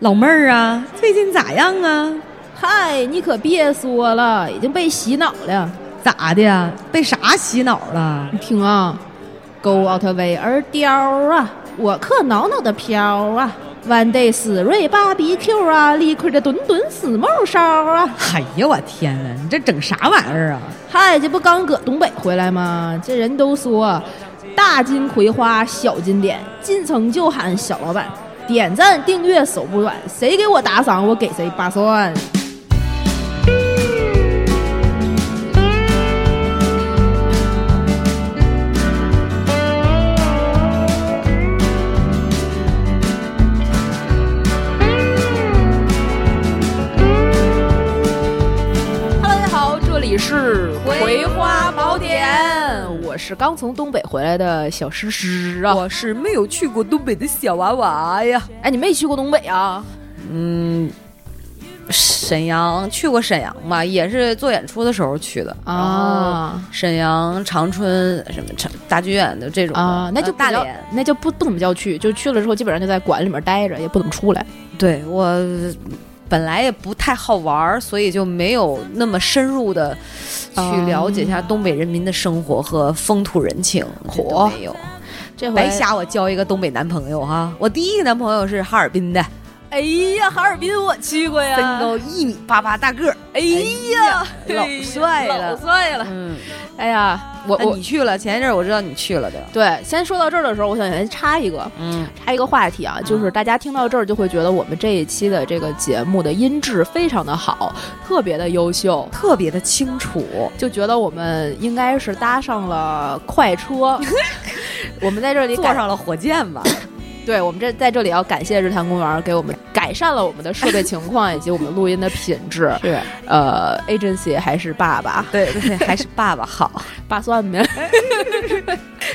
老妹儿啊，最近咋样啊？嗨，你可别说了，已经被洗脑了。咋的呀？被啥洗脑了？你听啊，，Go out way 儿雕啊，我可挠挠的飘啊，万代思锐 BBQ 啊，理亏的墩墩死帽烧啊。哎呀，我天呐，你这整啥玩意儿啊？嗨，这不刚搁东北回来吗？这人都说，大金葵花小金点，进城就喊小老板。点赞订阅手不软，谁给我打赏，我给谁扒蒜。是刚从东北回来的小诗诗啊。我是没有去过东北的小娃娃呀。哎，你没去过东北啊？嗯，沈阳去过沈阳吧，也是做演出的时候去的啊。沈阳、长春什么长大剧院的这种啊，那就大连，那就不不怎么叫去，就去了之后基本上就在馆里面待着，也不怎么出来。对我。本来也不太好玩儿，所以就没有那么深入的去了解一下东北人民的生活和风土人情。火没有，这白瞎我交一个东北男朋友哈！我第一个男朋友是哈尔滨的。哎呀，哈尔滨我去过呀，身高一米八八，大个儿。哎呀，老帅了，老帅了。嗯，哎呀，我我你去了，前一阵我知道你去了的。对，先说到这儿的时候，我想先插一个，嗯，插一个话题啊，就是大家听到这儿就会觉得我们这一期的这个节目的音质非常的好，特别的优秀，特别的清楚，就觉得我们应该是搭上了快车，我们在这里坐上了火箭吧。对我们这在这里要感谢日坛公园给我们改善了我们的设备情况 以及我们录音的品质。是，呃，agency 还是爸爸，对对，还是爸爸好。扒蒜面，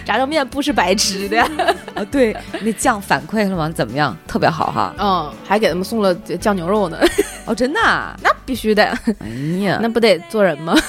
炸酱面不是白吃的。啊，对，那酱反馈了吗？怎么样？特别好哈。嗯，还给他们送了酱牛肉呢。哦，真的？那必须的。哎呀，那不得做人吗？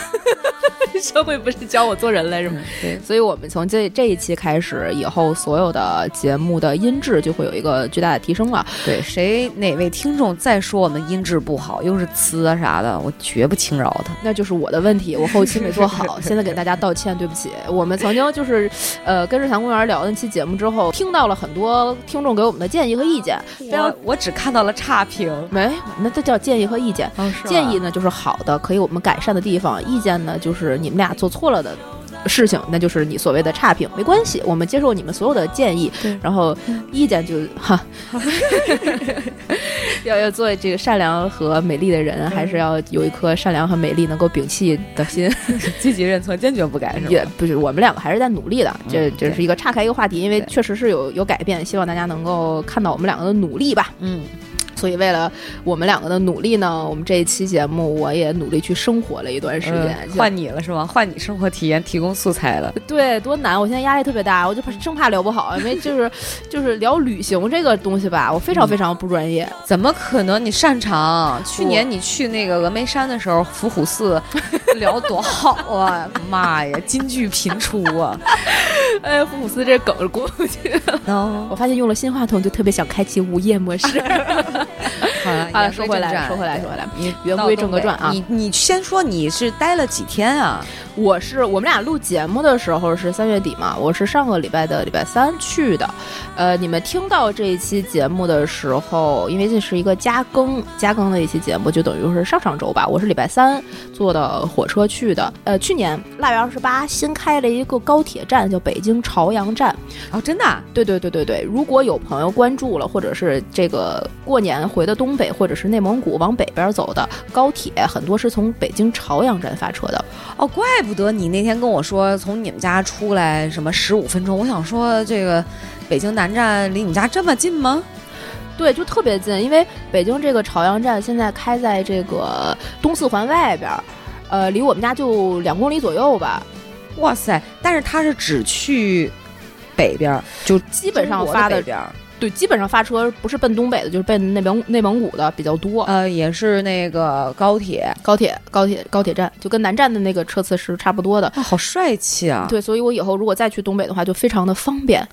社会不是教我做人来着吗？对，所以我们从这这一期开始，以后所有的节目的音质就会有一个巨大的提升了。对，谁哪位听众再说我们音质不好，又是呲啊啥的，我绝不轻饶他。那就是我的问题，我后期没做好，现在给大家道歉，对不起。我们曾经就是，呃，跟日坛公园聊那期节目之后，听到了很多听众给我们的建议和意见。我我只看到了差评，没，那这叫建议和意见。哦、建议呢就是好的，可以我们改善的地方；意见呢就是你们俩做错了的事情，那就是你所谓的差评，没关系，我们接受你们所有的建议，然后意见就哈，要要做这个善良和美丽的人，还是要有一颗善良和美丽能够摒弃的心，积极认错，坚决不改？也不是，我们两个还是在努力的，这这是一个岔开一个话题，因为确实是有有改变，希望大家能够看到我们两个的努力吧，嗯。所以，为了我们两个的努力呢，我们这一期节目我也努力去生活了一段时间。嗯、换你了是吗？换你生活体验提供素材了。对，多难！我现在压力特别大，我就怕生怕聊不好，因为就是 就是聊旅行这个东西吧，我非常非常不专业。怎么可能？你擅长？去年你去那个峨眉山的时候，伏虎寺聊多好啊！妈呀，金句频出啊！哎，伏虎寺这梗是过不去。No. 我发现用了新话筒，就特别想开启午夜模式。好了，啊，说回来，说回来，说回来，你言归正传啊！你你先说你是待了几天啊？我是我们俩录节目的时候是三月底嘛，我是上个礼拜的礼拜三去的。呃，你们听到这一期节目的时候，因为这是一个加更加更的一期节目，就等于是上上周吧。我是礼拜三坐的火车去的。呃，去年腊月二十八新开了一个高铁站，叫北京朝阳站。哦，真的、啊？对对对对对。如果有朋友关注了，或者是这个过年回的东北，或者是内蒙古往北边走的高铁，很多是从北京朝阳站发车的。哦，怪不得你那天跟我说从你们家出来什么十五分钟，我想说这个北京南站离你家这么近吗？对，就特别近，因为北京这个朝阳站现在开在这个东四环外边，呃，离我们家就两公里左右吧。哇塞！但是它是只去北边，就基本上发的边。对，基本上发车不是奔东北的，就是奔内蒙内蒙古的比较多。呃，也是那个高铁，高铁，高铁，高铁站，就跟南站的那个车次是差不多的。啊，好帅气啊！对，所以我以后如果再去东北的话，就非常的方便。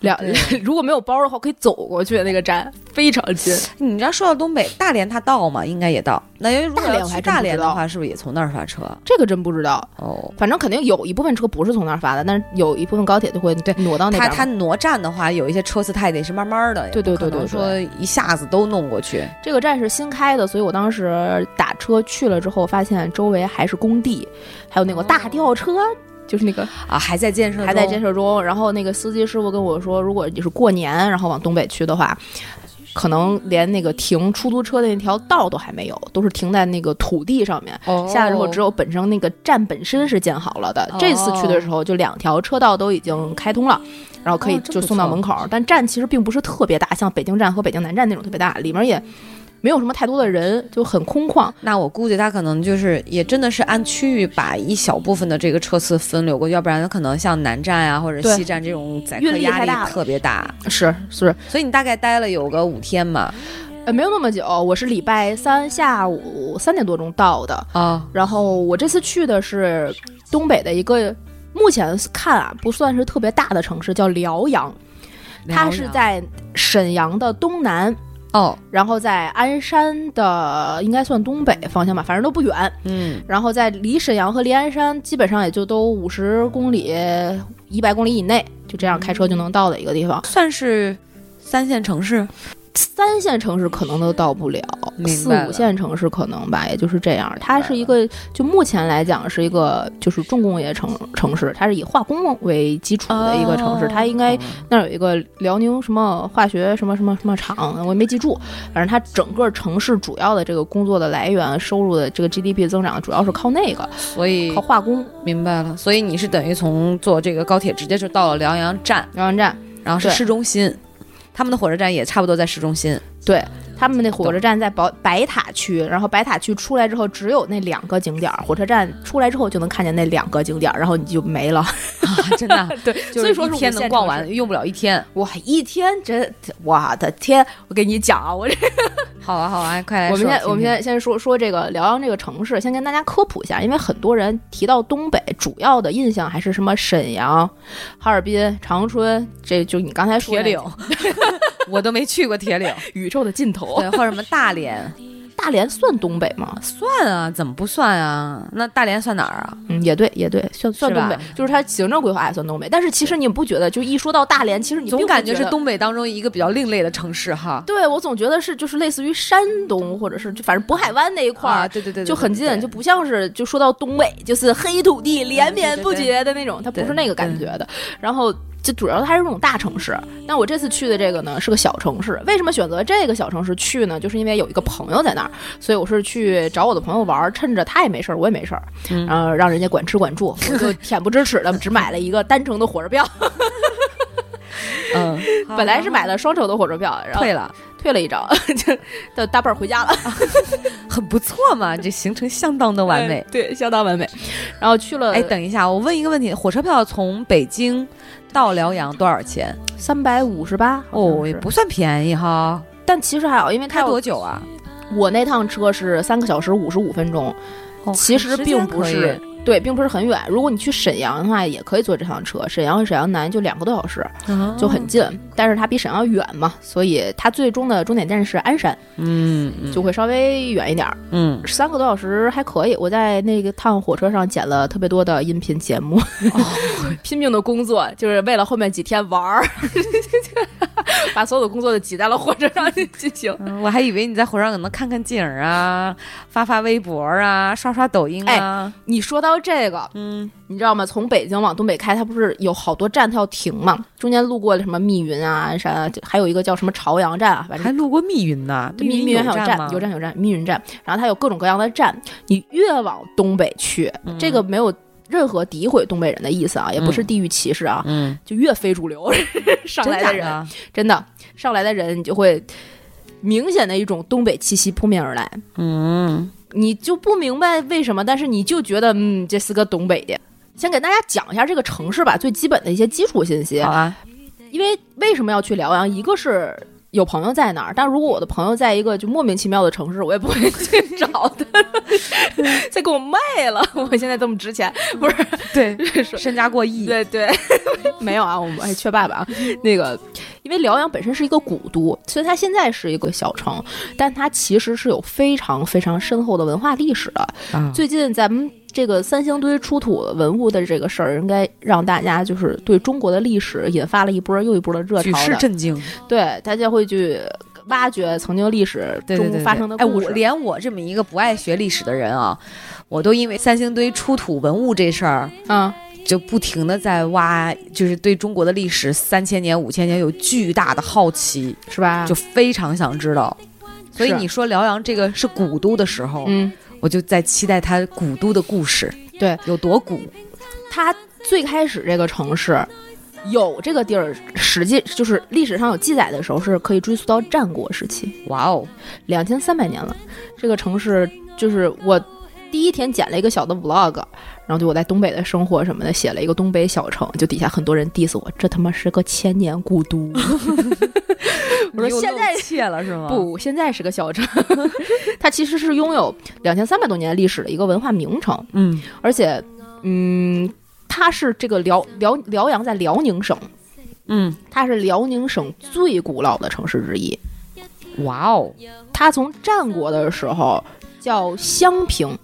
两 如果没有包的话，可以走过去那个站，非常近。你知道说到东北，大连它到吗？应该也到。那因为如果大连去大连的话，是不是也从那儿发车？这个真不知道，哦，反正肯定有一部分车不是从那儿发的，但是有一部分高铁就会对挪到那边。它它挪站的话，有一些车次它也得是慢慢的，对对对对说一下子都弄过去。这个站是新开的，所以我当时打车去了之后，发现周围还是工地，还有那个大吊车。就是那个啊，还在建设，还在建。设中，然后那个司机师傅跟我说，如果你是过年然后往东北去的话，可能连那个停出租车的那条道都还没有，都是停在那个土地上面。哦下来之后，只有本身那个站本身是建好了的。这次去的时候，就两条车道都已经开通了，然后可以就送到门口。但站其实并不是特别大，像北京站和北京南站那种特别大，里面也没有什么太多的人，就很空旷。那我估计他可能就是也真的是按区域把一小部分的这个车次分流过去，要不然可能像南站啊或者西站这种载运客压力特别大。是是，所以你大概待了有个五天嘛？呃，没有那么久，我是礼拜三下午三点多钟到的。啊，然后我这次去的是东北的一个，目前看啊不算是特别大的城市，叫辽阳。它是在沈阳的东南，哦，然后在鞍山的应该算东北方向吧，反正都不远。嗯，然后在离沈阳和离鞍山基本上也就都五十公里、一百公里以内，就这样开车就能到的一个地方。算是三线城市。三线城市可能都到不了，明四五线城市可能吧，也就是这样。它是一个，就目前来讲是一个就是重工业城城市，它是以化工为基础的一个城市。哦它应该那儿有一个辽宁什么化学什么什么什么厂，我也没记住。反正它整个城市主要的这个工作的来源、收入的这个 GDP 增长，主要是靠那个，所以靠化工。明白了，所以你是等于从坐这个高铁直接就到了辽阳站，辽阳站，然后是市中心，他们的火车站也差不多在市中心。对他们那火车站在白白塔区，然后白塔区出来之后只有那两个景点儿，火车站出来之后就能看见那两个景点儿，然后你就没了。啊，真的 啊，对，就所以说是一天能逛完，用不了一天。哇，一天真，我的天！我跟你讲啊，我这好啊，好啊，快来。我们先我们先先说说这个辽阳这个城市，先跟大家科普一下，因为很多人提到东北，主要的印象还是什么沈阳、哈尔滨、长春，这就你刚才说的铁岭，我都没去过铁岭。宇宙的尽头。对，或者什么大连，大连算东北吗？算啊，怎么不算啊？那大连算哪儿啊？嗯，也对，也对，算算东北，就是它行政规划也算东北。但是其实你不觉得，就一说到大连，其实你总感觉。是东北当中一个比较另类的城市哈。对我总觉得是就是类似于山东，或者是就反正渤海湾那一块儿、啊，对对对，对就很近，就不像是就说到东北就是黑土地连绵不绝的那种，它不是那个感觉的。然后就主要它是那种大城市。那我这次去的这个呢是个小城市，为什么选择这个小城市去呢？就是因为有一个朋友在那儿，所以我是去找我的朋友玩儿，趁着他也没事儿，我也没事儿，嗯然后让人家管吃管住，我就 恬不知耻的只买了一个单程的火车票，嗯，本来是买了双程的火车票，然后退了，退了一张，就的大伴儿回家了。很不错嘛，这行程相当的完美哎。对，相当完美。然后去了，哎，等一下，我问一个问题：火车票从北京到辽阳多少钱？三百五十八哦，也不算便宜哈。但其实还好，因为它开多久啊？我那趟车是三个小时五十五分钟，哦其实并不是对，并不是很远。如果你去沈阳的话，也可以坐这趟车。沈阳和沈阳南就两个多小时，就很近。但是它比沈阳远嘛，所以它最终的终点站是鞍山，嗯嗯就会稍微远一点儿。嗯，三个多小时还可以。我在那个趟火车上剪了特别多的音频节目，拼命的工作，就是为了后面几天玩儿，把所有的工作都挤在了火车上去进行。嗯我还以为你在火车上可能看看景儿啊，发发微博啊，刷刷抖音啊。你说到这个，嗯，你知道吗？从北京往东北开，它不是有好多站它要停嘛？中间路过了什么密云啊、鞍山啊，还有一个叫什么朝阳站啊，反正还路过密云呢，密密云云还有站，吗？有站有站，密云站。然后它有各种各样的站，你越往东北去，嗯这个没有任何诋毁东北人的意思啊，也不是地域歧视啊，嗯，就越非主流 上来的人？真的上来的人，你就会明显的一种东北气息扑面而来。嗯，你就不明白为什么，但是你就觉得，嗯，这是个东北的。先给大家讲一下这个城市吧，最基本的一些基础信息。好啊，因为为什么要去辽阳？一个是有朋友在哪儿，但如果我的朋友在一个就莫名其妙的城市，我也不会去找他，再给我卖了。我现在这么值钱，不是？对，身家过亿。对对，没有啊，我们还缺爸爸啊。那个，因为辽阳本身是一个古都，所以它现在是一个小城，但它其实是有非常非常深厚的文化历史的。最近咱们。这个三星堆出土文物的这个事儿，应该让大家就是对中国的历史引发了一波又一波的热潮，举世震惊。对，大家会去挖掘曾经历史中发生的故事。哎，我连我这么一个不爱学历史的人啊，我都因为三星堆出土文物这事儿，嗯，就不停的在挖，就是对中国的历史三千年、五千年有巨大的好奇，是吧？就非常想知道。所以你说辽阳这个是古都的时候，嗯。我就在期待它古都的故事，对，有多古？它最开始这个城市有这个地儿，实际就是历史上有记载的时候，是可以追溯到战国时期。哇哦，两千三百年了！这个城市就是我第一天剪了一个小的 vlog，然后就我在东北的生活什么的，写了一个东北小城，就底下很多人 diss 我，这他妈是个千年古都。我说现在切了是吗？不，现在是个小城。它其实是拥有两千三百多年历史的一个文化名城。嗯，而且，嗯，它是这个辽辽辽阳在辽宁省。嗯，它是辽宁省最古老的城市之一。哇哦，它从战国的时候叫襄平。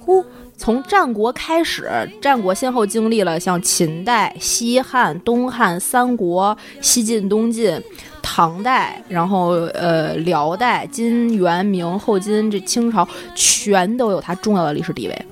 呼。从战国开始，战国先后经历了像秦代、西汉、东汉、三国、西晋、东晋、唐代，然后呃辽代、金元明、后金，这清朝全都有它重要的历史地位。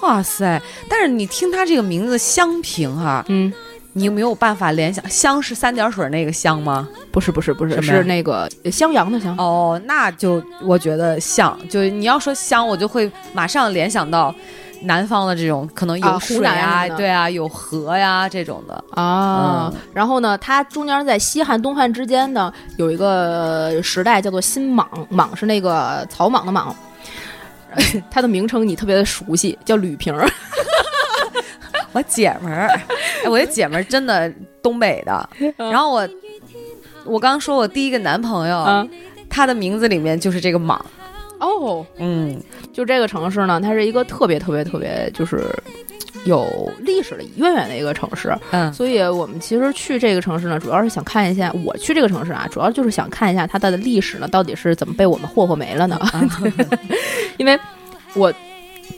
哇塞！但是你听它这个名字襄平哈，嗯，你有没有办法联想？香是三点水那个香吗？不是，不是，不是，是那个襄阳的襄。哦，那就我觉得像，就你要说襄，我就会马上联想到。南方的这种可能有水啊，对啊，有河呀这种的啊。然后呢，它中间在西汉、东汉之间呢，有一个时代叫做新莽，莽是那个草莽的莽。它的名称你特别的熟悉，叫吕平。我姐们儿，哎，我的姐们儿真的东北的。然后我，我刚说我第一个男朋友，他的名字里面就是这个莽。哦，嗯，就这个城市呢，它是一个特别特别特别就是有历史的渊源的一个城市，嗯，所以我们其实去这个城市呢，主要是想看一下，我去这个城市啊，主要就是想看一下它的历史呢，到底是怎么被我们霍霍没了呢？因为我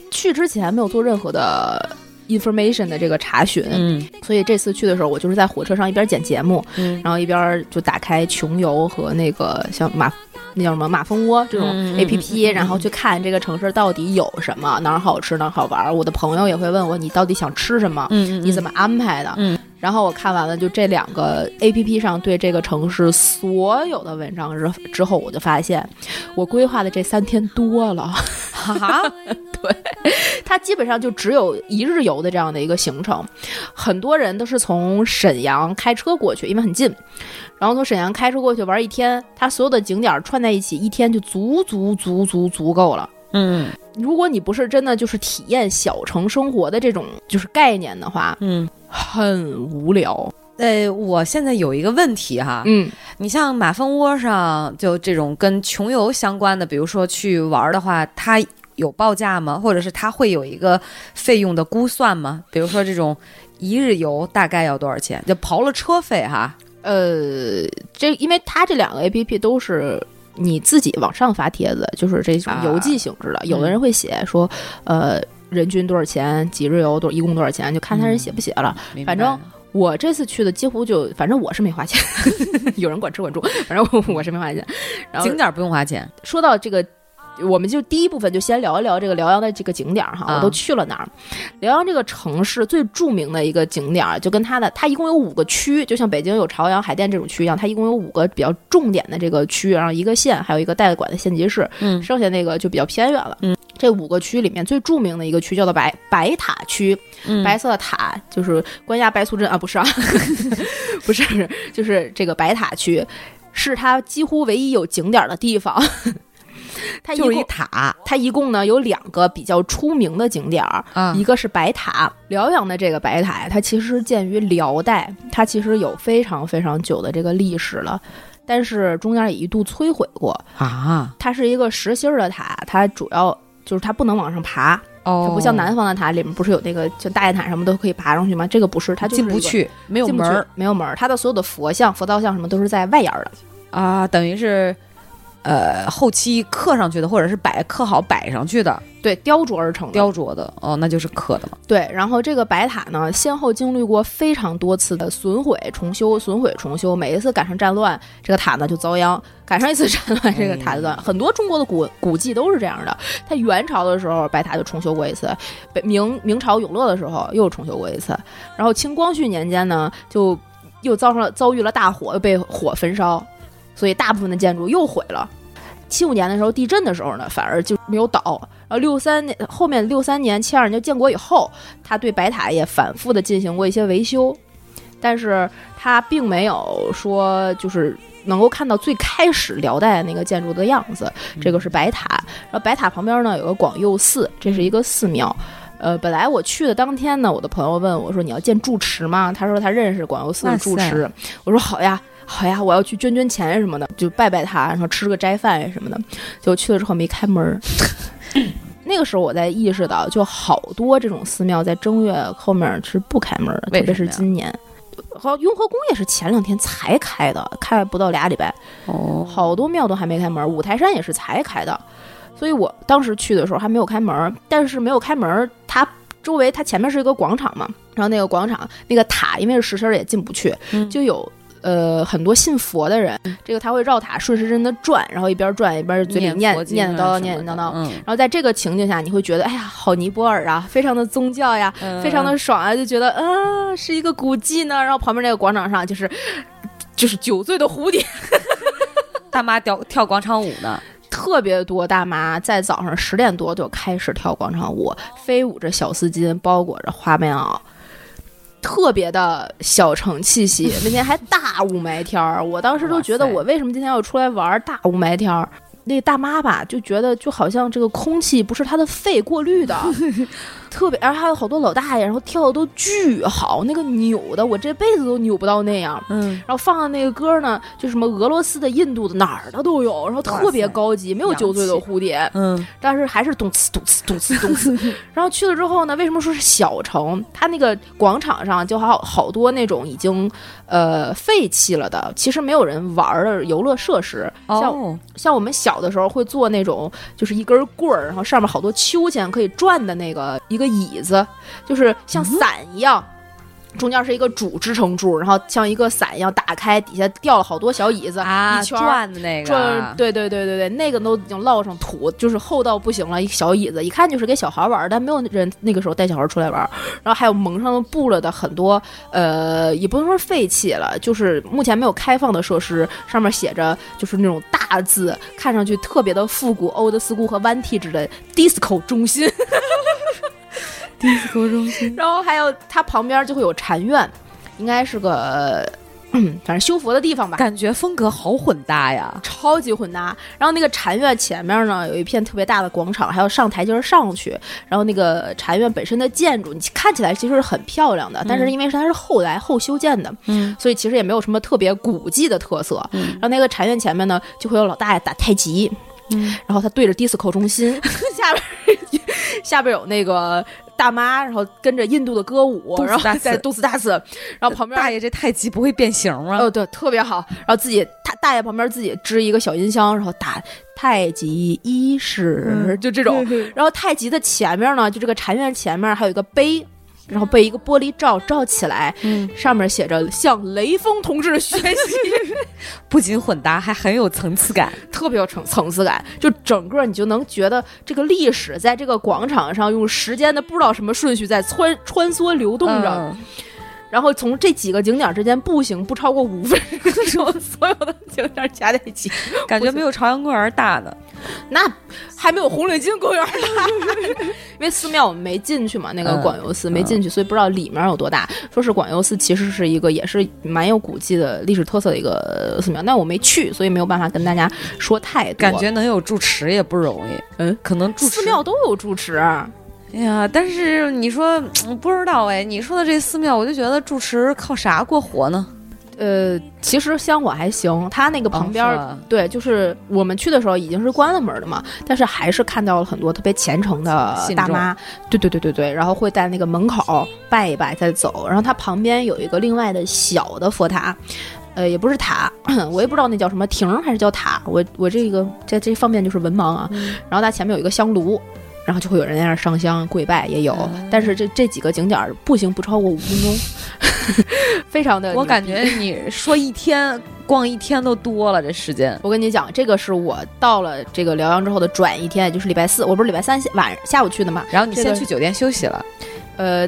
去之前没有做任何的 information 的这个查询，嗯，所以这次去的时候，我就是在火车上一边剪节目，嗯，然后一边就打开穷游和那个像马。那叫什么马蜂窝这种 A P P，然后去看这个城市到底有什么，哪儿好吃哪儿好玩。我的朋友也会问我，你到底想吃什么？嗯你怎么安排的？嗯，然后我看完了就这两个 A P P 上对这个城市所有的文章之之后，我就发现我规划的这三天多了。哈，对，它基本上就只有一日游的这样的一个行程，很多人都是从沈阳开车过去，因为很近。然后从沈阳开车过去玩一天，它所有的景点串在一起，一天就足足足足足够了。嗯，如果你不是真的就是体验小城生活的这种就是概念的话，嗯，很无聊。呃，我现在有一个问题哈，嗯，你像马蜂窝上就这种跟穷游相关的，比如说去玩的话，它有报价吗？或者是它会有一个费用的估算吗？比如说这种一日游大概要多少钱？就刨了车费哈。呃，这因为它这两个 A P P 都是你自己往上发帖子，就是这种邮寄性质的。有的人会写说，呃，人均多少钱，几日游多，一共多少钱，就看他人写不写了。反正我这次去的几乎就，反正我是没花钱，有人管吃管住，反正我我是没花钱。然后景点不用花钱。说到这个。我们就第一部分就先聊一聊这个辽阳的这个景点儿哈，我都去了哪儿？辽阳这个城市最著名的一个景点儿，就跟它的它一共有五个区，就像北京有朝阳、海淀这种区一样，它一共有五个比较重点的这个区，然后一个县，还有一个代管的县级市，嗯，剩下那个就比较偏远了，嗯，这五个区里面最著名的一个区叫做白白塔区，白色的塔就是关押白素贞啊，不是啊，不是，就是这个白塔区，是它几乎唯一有景点的地方。它就是一塔，它一共呢有两个比较出名的景点儿，一个是白塔。辽阳的这个白塔，它其实建于辽代，它其实有非常非常久的这个历史了。但是中间也一度摧毁过。啊，它是一个实心儿的塔，它主要就是它不能往上爬，哦它不像南方的塔里面不是有那个就大雁塔什么都可以爬上去吗？这个不是，它就是。进不去，没有门儿，没有门儿，它的所有的佛像、佛道像什么都是在外沿儿的。啊，等于是。呃，后期刻上去的，或者是摆刻好摆上去的，对，雕琢而成的。雕琢的，哦，那就是刻的嘛。对，然后这个白塔呢，先后经历过非常多次的损毁、重修、损毁、重修，每一次赶上战乱，这个塔呢就遭殃；赶上一次战乱，这个塔就遭殃。很多中国的古古迹都是这样的。它元朝的时候，白塔就重修过一次；北明明朝永乐的时候又重修过一次。然后清光绪年间呢，就又遭上了遭遇了大火，又被火焚烧，所以大部分的建筑又毁了。七五年的时候地震的时候呢，反而就没有倒。然后六三年后面六三年七二年建国以后，他对白塔也反复的进行过一些维修，但是他并没有说就是能够看到最开始辽代那个建筑的样子。这个是白塔，然后白塔旁边呢有个广佑寺，这是一个寺庙。呃，本来我去的当天呢，我的朋友问我说：“你要建住持吗？”他说他认识广佑寺的住持。我说：“好呀。”好呀，我要去捐捐钱什么的，就拜拜他，然后吃个斋饭什么的。结果去了之后没开门儿。那个时候我才意识到，就好多这种寺庙在正月后面是不开门的，特别是今年。好，雍和宫也是前两天才开的，开不到俩礼拜。哦，好多庙都还没开门，五台山也是才开的。所以我当时去的时候还没有开门，但是没有开门，它周围它前面是一个广场嘛，然后那个广场那个塔因为是实心也进不去，就有。呃，很多信佛的人，这个他会绕塔顺时针的转，然后一边转一边嘴里念念叨叨念念叨叨。然后在这个情境下，你会觉得哎呀，好尼泊尔啊，非常的宗教呀，非常的爽啊，就觉得啊，是一个古迹呢。然后旁边那个广场上就是就是酒醉的蝴蝶，大妈跳跳广场舞呢，特别多大妈在早上十点多就开始跳广场舞，飞舞着小丝巾，包裹着花棉袄。特别的小城气息，那天还大雾霾天儿，我当时都觉得我为什么今天要出来玩大雾霾天儿？那大妈吧就觉得就好像这个空气不是她的肺过滤的，特别，然后还有好多老大爷，然后跳的都巨好，那个扭的我这辈子都扭不到那样。嗯，然后放的那个歌呢，就什么俄罗斯的、印度的哪儿的都有，然后特别高级，没有酒醉的蝴蝶。嗯，但是还是咚呲咚呲咚呲咚呲。然后去了之后呢，为什么说是小城？它那个广场上就好好多那种已经呃废弃了的，其实没有人玩的游乐设施，像像我们小。小的时候会做那种，就是一根棍儿，然后上面好多秋千可以转的那个一个椅子，就是像伞一样。中间是一个主支撑柱，然后像一个伞一样打开，底下掉了好多小椅子啊，一圈转的那个，转，对对对对对，那个都已经落上土，就是厚到不行了。一个小椅子，一看就是给小孩玩，但没有人那个时候带小孩出来玩。然后还有蒙上布了的很多，呃，也不能说废弃了，就是目前没有开放的设施，上面写着就是那种大字，看上去特别的复古，old school 和 vintage 的 disco 中心。disco 中心，然后还有它旁边就会有禅院，应该是个，嗯反正修佛的地方吧。感觉风格好混搭呀，超级混搭。然后那个禅院前面呢，有一片特别大的广场，还要上台阶上去。然后那个禅院本身的建筑，你看起来其实是很漂亮的，但是因为是它是后来后修建的，嗯，所以其实也没有什么特别古迹的特色。然后那个禅院前面呢，就会有老大爷打太极，嗯，然后他对着 disco 中心，下边 下边有那个。大妈，然后跟着印度的歌舞，然后在杜斯大寺，然后旁边大爷这太极不会变形吗？哦，对，特别好。然后自己他大爷旁边自己支一个小音箱，然后打太极一式，就这种。然后太极的前面呢，就这个禅院前面还有一个碑。然后被一个玻璃罩罩起来，嗯，上面写着向雷锋同志学习，不仅混搭，还很有层次感，特别有层层次感。就整个你就能觉得这个历史在这个广场上用时间的不知道什么顺序在穿穿梭流动着。然后从这几个景点之间步行不超过五分钟，所有的景点加在一起，感觉没有朝阳公园大呢。那还没有红领巾公园大，因为寺庙我们没进去嘛，那个广游寺没进去，所以不知道里面有多大。说是广游寺其实是一个也是蛮有古迹的历史特色的一个寺庙，但我没去，所以没有办法跟大家说太多。感觉能有住持也不容易，嗯，可能住寺庙都有住持。哎呀，但是你说不知道哎，你说的这寺庙，我就觉得住持靠啥过活呢？呃，其实香火还行，它那个旁边儿、哦对，就是我们去的时候已经是关了门的嘛，但是还是看到了很多特别虔诚的大妈，对对对对对，然后会在那个门口拜一拜再走，然后它旁边有一个另外的小的佛塔。呃，也不是塔，我也不知道那叫什么亭儿还是叫塔，我我这个在这方面就是文盲啊。然后它前面有一个香炉，然后就会有人在那儿上香跪拜，也有。嗯但是这这几个景点儿步行不超过五分钟，非常的。我感觉你说一天逛一天都多了，这时间。我跟你讲，这个是我到了这个辽阳之后的转一天，也就是礼拜四，我不是礼拜三晚下午去的嘛。然后你先去酒店休息了，呃，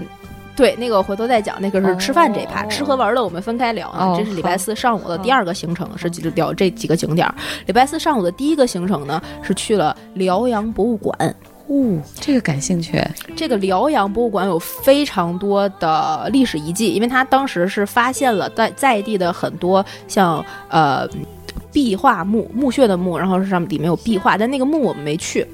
对，那个回头再讲，那个是吃饭这一趴，哦吃喝玩乐我们分开聊啊。哦这是礼拜四上午的第二个行程，是聊这几个景点儿。礼拜四上午的第一个行程呢，是去了辽阳博物馆。哦，这个感兴趣。这个辽阳博物馆有非常多的历史遗迹，因为它当时是发现了在在地的很多像呃壁画墓墓穴的墓，然后是上面里面有壁画，但那个墓我们没去。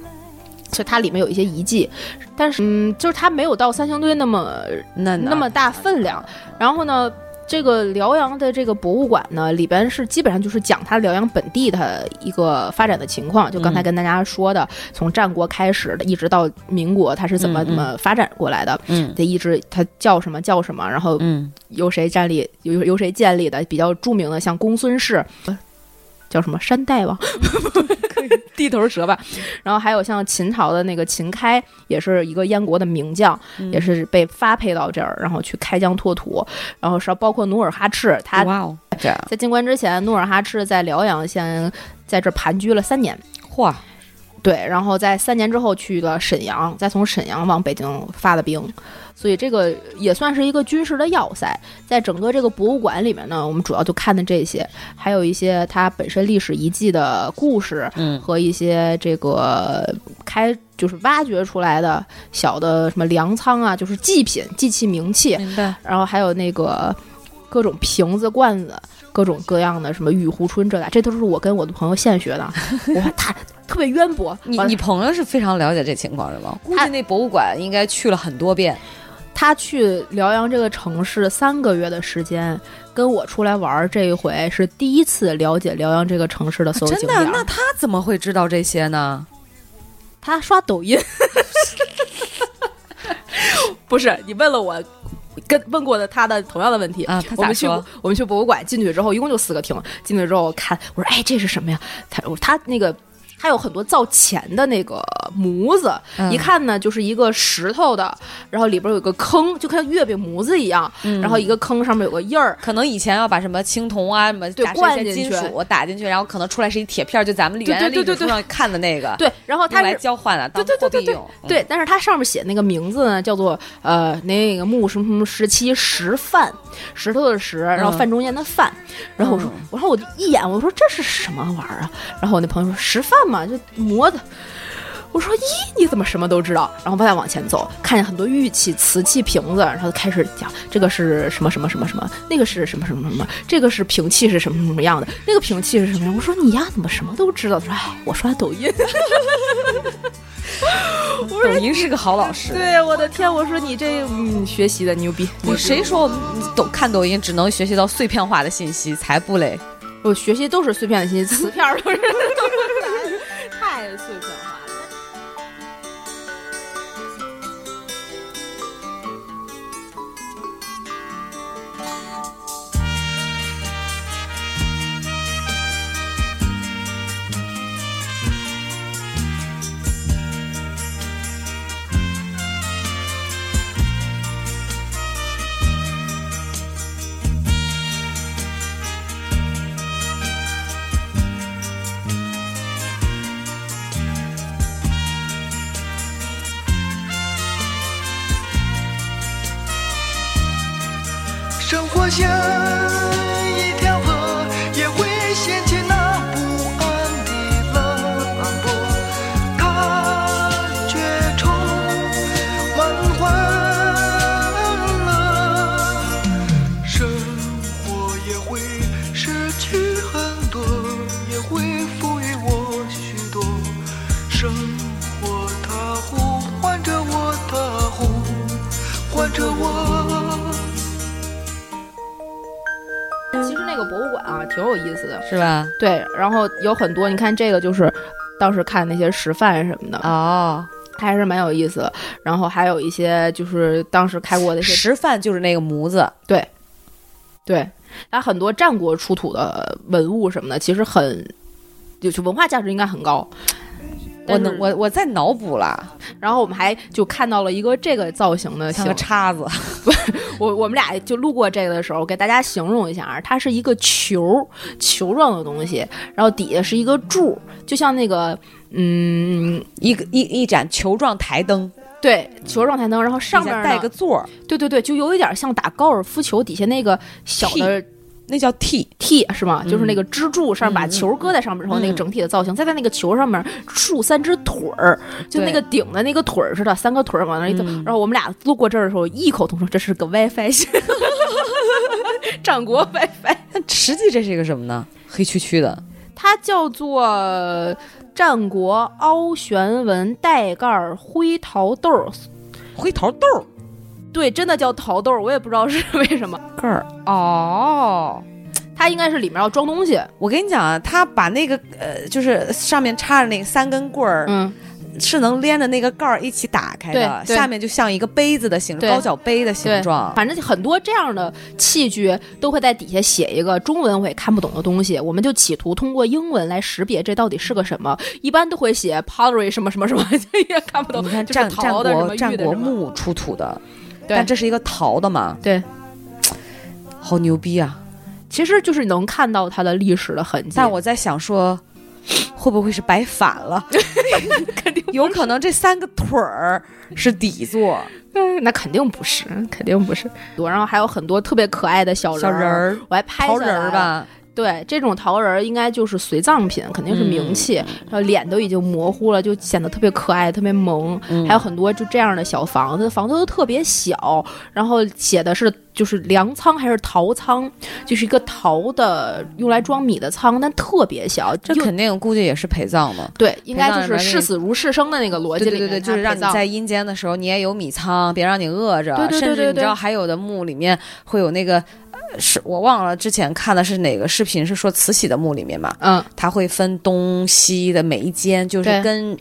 所以它里面有一些遗迹，但是嗯，就是它没有到三星堆那么那那么大分量。然后呢，这个辽阳的这个博物馆呢，里边是基本上就是讲它辽阳本地的一个发展的情况。就刚才嗯跟大家说的，从战国开始的，一直到民国，它是怎么怎么发展过来的。嗯它一直它叫什么叫什么，然后嗯由谁建立，由由谁建立的，比较著名的像公孙氏。叫什么山大王，地头蛇吧。然后还有像秦朝的那个秦开，也是一个燕国的名将，嗯也是被发配到这儿，然后去开疆拓土。然后是包括努尔哈赤，他在进关之前，努尔哈赤在辽阳先在这儿盘踞了三年。嚯，对，然后在三年之后去了沈阳，再从沈阳往北京发的兵，所以这个也算是一个军事的要塞。在整个这个博物馆里面呢，我们主要就看的这些，还有一些它本身历史遗迹的故事嗯和一些这个开就是挖掘出来的小的什么粮仓啊，就是祭品、祭器、名器，明白。然后还有那个各种瓶子、罐子，各种各样的什么玉壶春这俩，这都是我跟我的朋友现学的。哇，他特别渊博。你你朋友是非常了解这情况是吗？估计那博物馆应该去了很多遍。他去辽阳这个城市三个月的时间，跟我出来玩儿这一回是第一次了解辽阳这个城市的所有真的？景点儿。那他怎么会知道这些呢？他刷抖音，不是你问了我。跟问过的他的同样的问题啊他我们去我们去博物馆进去之后，一共就四个厅。进去之后看，我说哎这是什么呀？他我他那个他有很多造钱的那个模子，嗯。一看呢就是一个石头的，然后里边有个坑，就跟月饼模子一样，嗯。然后一个坑上面有个印儿，可能以前要把什么青铜啊、什么对灌进去。金属打进去，然后可能出来是一铁片，就咱们对原来对对对历史书上看的那个，对，然后它来交换了，当对对对对对。对，但是它上面写那个名字呢，叫做呃那个木什么什么时期石范，石头的石，然后嗯范中间的范。然后我说，嗯。然后我就一眼，我说这是什么玩意儿啊？然后我那朋友说石范嘛，就磨的。我说：“咦，你怎么什么都知道？”然后再往前走，看见很多玉器、瓷器、瓶子，然后开始讲这个是什么什么什么什么，那个是什么什么什么，这个是瓶器是什么什么样的，那个瓶器是什么样。我说你呀，怎么什么都知道？他说：“哎，我刷抖音。”我说抖音是个好老师。对，我的天！我说你这嗯，学习的牛逼。牛我谁说我们抖看抖音只能学习到碎片化的信息？才不嘞！我学习都是碎片的信息，瓷片儿都是都是是吧？对，然后有很多，你看这个就是当时看那些食饭什么的，哦，还是蛮有意思的。然后还有一些就是当时开过的一些石饭就是那个模子，对，它很多战国出土的文物什么的，其实很就是文化价值应该很高。我能我我在脑补了，然后我们还就看到了一个这个造型的形像个，叉子，我我们俩就路过这个的时候，给大家形容一下啊，它是一个球球状的东西，然后底下是一个柱，就像那个嗯，一个一一盏球状台灯，对，球状台灯，然后上面带个座儿，对对对，就有一点像打高尔夫球底下那个小的那叫 T，T 是吗？就是那个支柱上嗯把球搁在上面之后，嗯那个整体的造型，再在那个球上面竖三只腿儿，就那个顶的那个腿儿似的，三个腿儿往那儿一走。嗯然后我们俩路过这儿的时候，异口同声，这是个 WiFi 线，战国 WiFi，那实际这是一个什么呢？黑黢黢的，它叫做战国凹旋纹带盖儿灰桃豆儿。灰桃豆儿对，真的叫桃豆儿，我也不知道是 为什么。盖儿。哦，它应该是里面要装东西。我跟你讲啊，它把那个呃，就是上面插着那三根棍儿，嗯，是能连着那个盖儿一起打开的，下面就像一个杯子的形对高脚杯的形状。反正很多这样的器具都会在底下写一个中文我也看不懂的东西，我们就企图通过英文来识别这到底是个什么。一般都会写 pottery 什么什么什么，也看不懂。你看战战国战国墓出土的，对但这是一个陶的嘛，对，好牛逼啊！其实就是能看到它的历史的痕迹。但我在想说，会不会是摆反了？肯定有可能这三个腿儿是底座，嗯 那肯定不是，肯定不是。然后还有很多特别可爱的小人小人儿、我还拍下陶人儿来。吧？对，这种陶人儿应该就是随葬品，肯定是名器，然后脸都已经模糊了，就显得特别可爱、特别萌。嗯还有很多就这样的小房子，房子都特别小，然后写的是就是粮仓还是陶仓，就是一个陶的用来装米的仓，但特别小。这肯定估计也是陪葬的。对，应该就是视死如是生的那个逻辑里面，对对对对，就是让你在阴间的时候，你也有米仓，别让你饿着。对对对甚至你知道还有的墓里面会有那个，呃是我忘了之前看的是哪个视频，是说慈禧的墓里面嘛，嗯，它会分东西的每一间，就是跟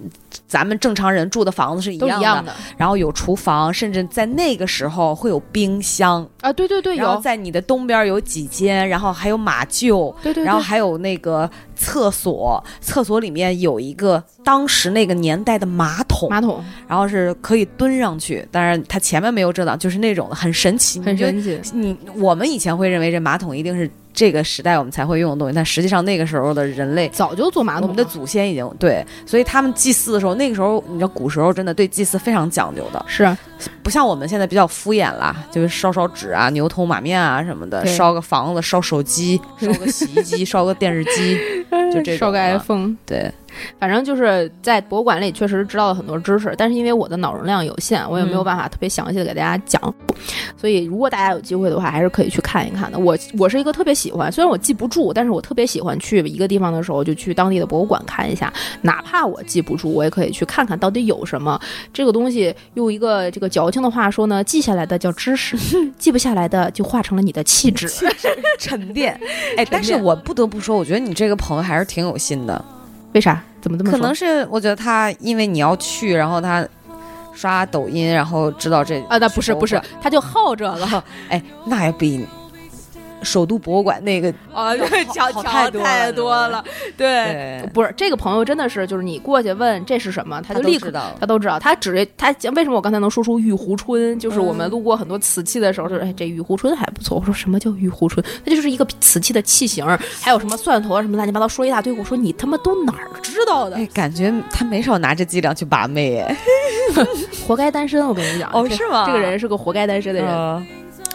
咱们正常人住的房子是一样的。样的。然后有厨房，甚至在那个时候会有冰箱，啊，对对对，然后有，在你的东边有几间，然后还有马厩，对对对，然后还有那个厕所，厕所里面有一个当时那个年代的马桶，马桶。然后是可以蹲上去，当然它前面没有遮挡，就是那种的很神奇，很神奇。你我们以前会认为这马桶一定是这个时代我们才会用的东西，但实际上那个时候的人类。早就做马桶，我们的祖先已经对，所以他们祭祀的时候，那个时候你知道，古时候真的对祭祀非常讲究的，是不像我们现在比较敷衍啦，就是烧烧纸啊、牛头马面啊什么的，烧个房子、烧手机、烧个洗衣机、烧个电视机，就这种烧个 iPhone。对，反正就是在博物馆里确实知道了很多知识，但是因为我的脑容量有限，我也没有办法特别详细的给大家讲，所以如果大家有机会的话，还是可以去看一看的。我我是一个特别喜欢，虽然我记不住，但是我特别喜欢去一个地方的时候就去当地的博物馆看一下，哪怕我记不住，我也可以去看看到底有什么。这个东西用一个这个矫情的话说呢，记下来的叫知识，记不下来的就化成了你的气质。沉淀。哎，但是我不得不说，我觉得你这个朋友还是挺有心的。为啥？怎么这么说？可能是我觉得他因为你要去，然后他刷抖音，然后知道这啊，那不是不是，他就好这个。哎，那也比首都博物馆那个啊，强好强太多了太多了，对，不是这个朋友真的是，就是你过去问这是什么，他就立刻知道。他都知道，他只他为什么我刚才能说出玉壶春？就是我们路过很多瓷器的时候，就是哎，这玉壶春还不错。我说什么叫玉壶春？它就是一个瓷器的器型，还有什么蒜头啊什么乱七八糟说一大堆。我说你他妈都哪儿知道的？哎，感觉他没少拿这伎俩去把妹哎。活该单身，我跟你讲。哦是吗这个人是个活该单身的人。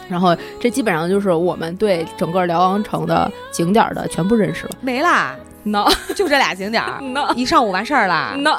然后这基本上就是我们对整个辽阳城的景点的全部认识了。没啦，那 就这俩景点儿，那一上午完事儿啦。那，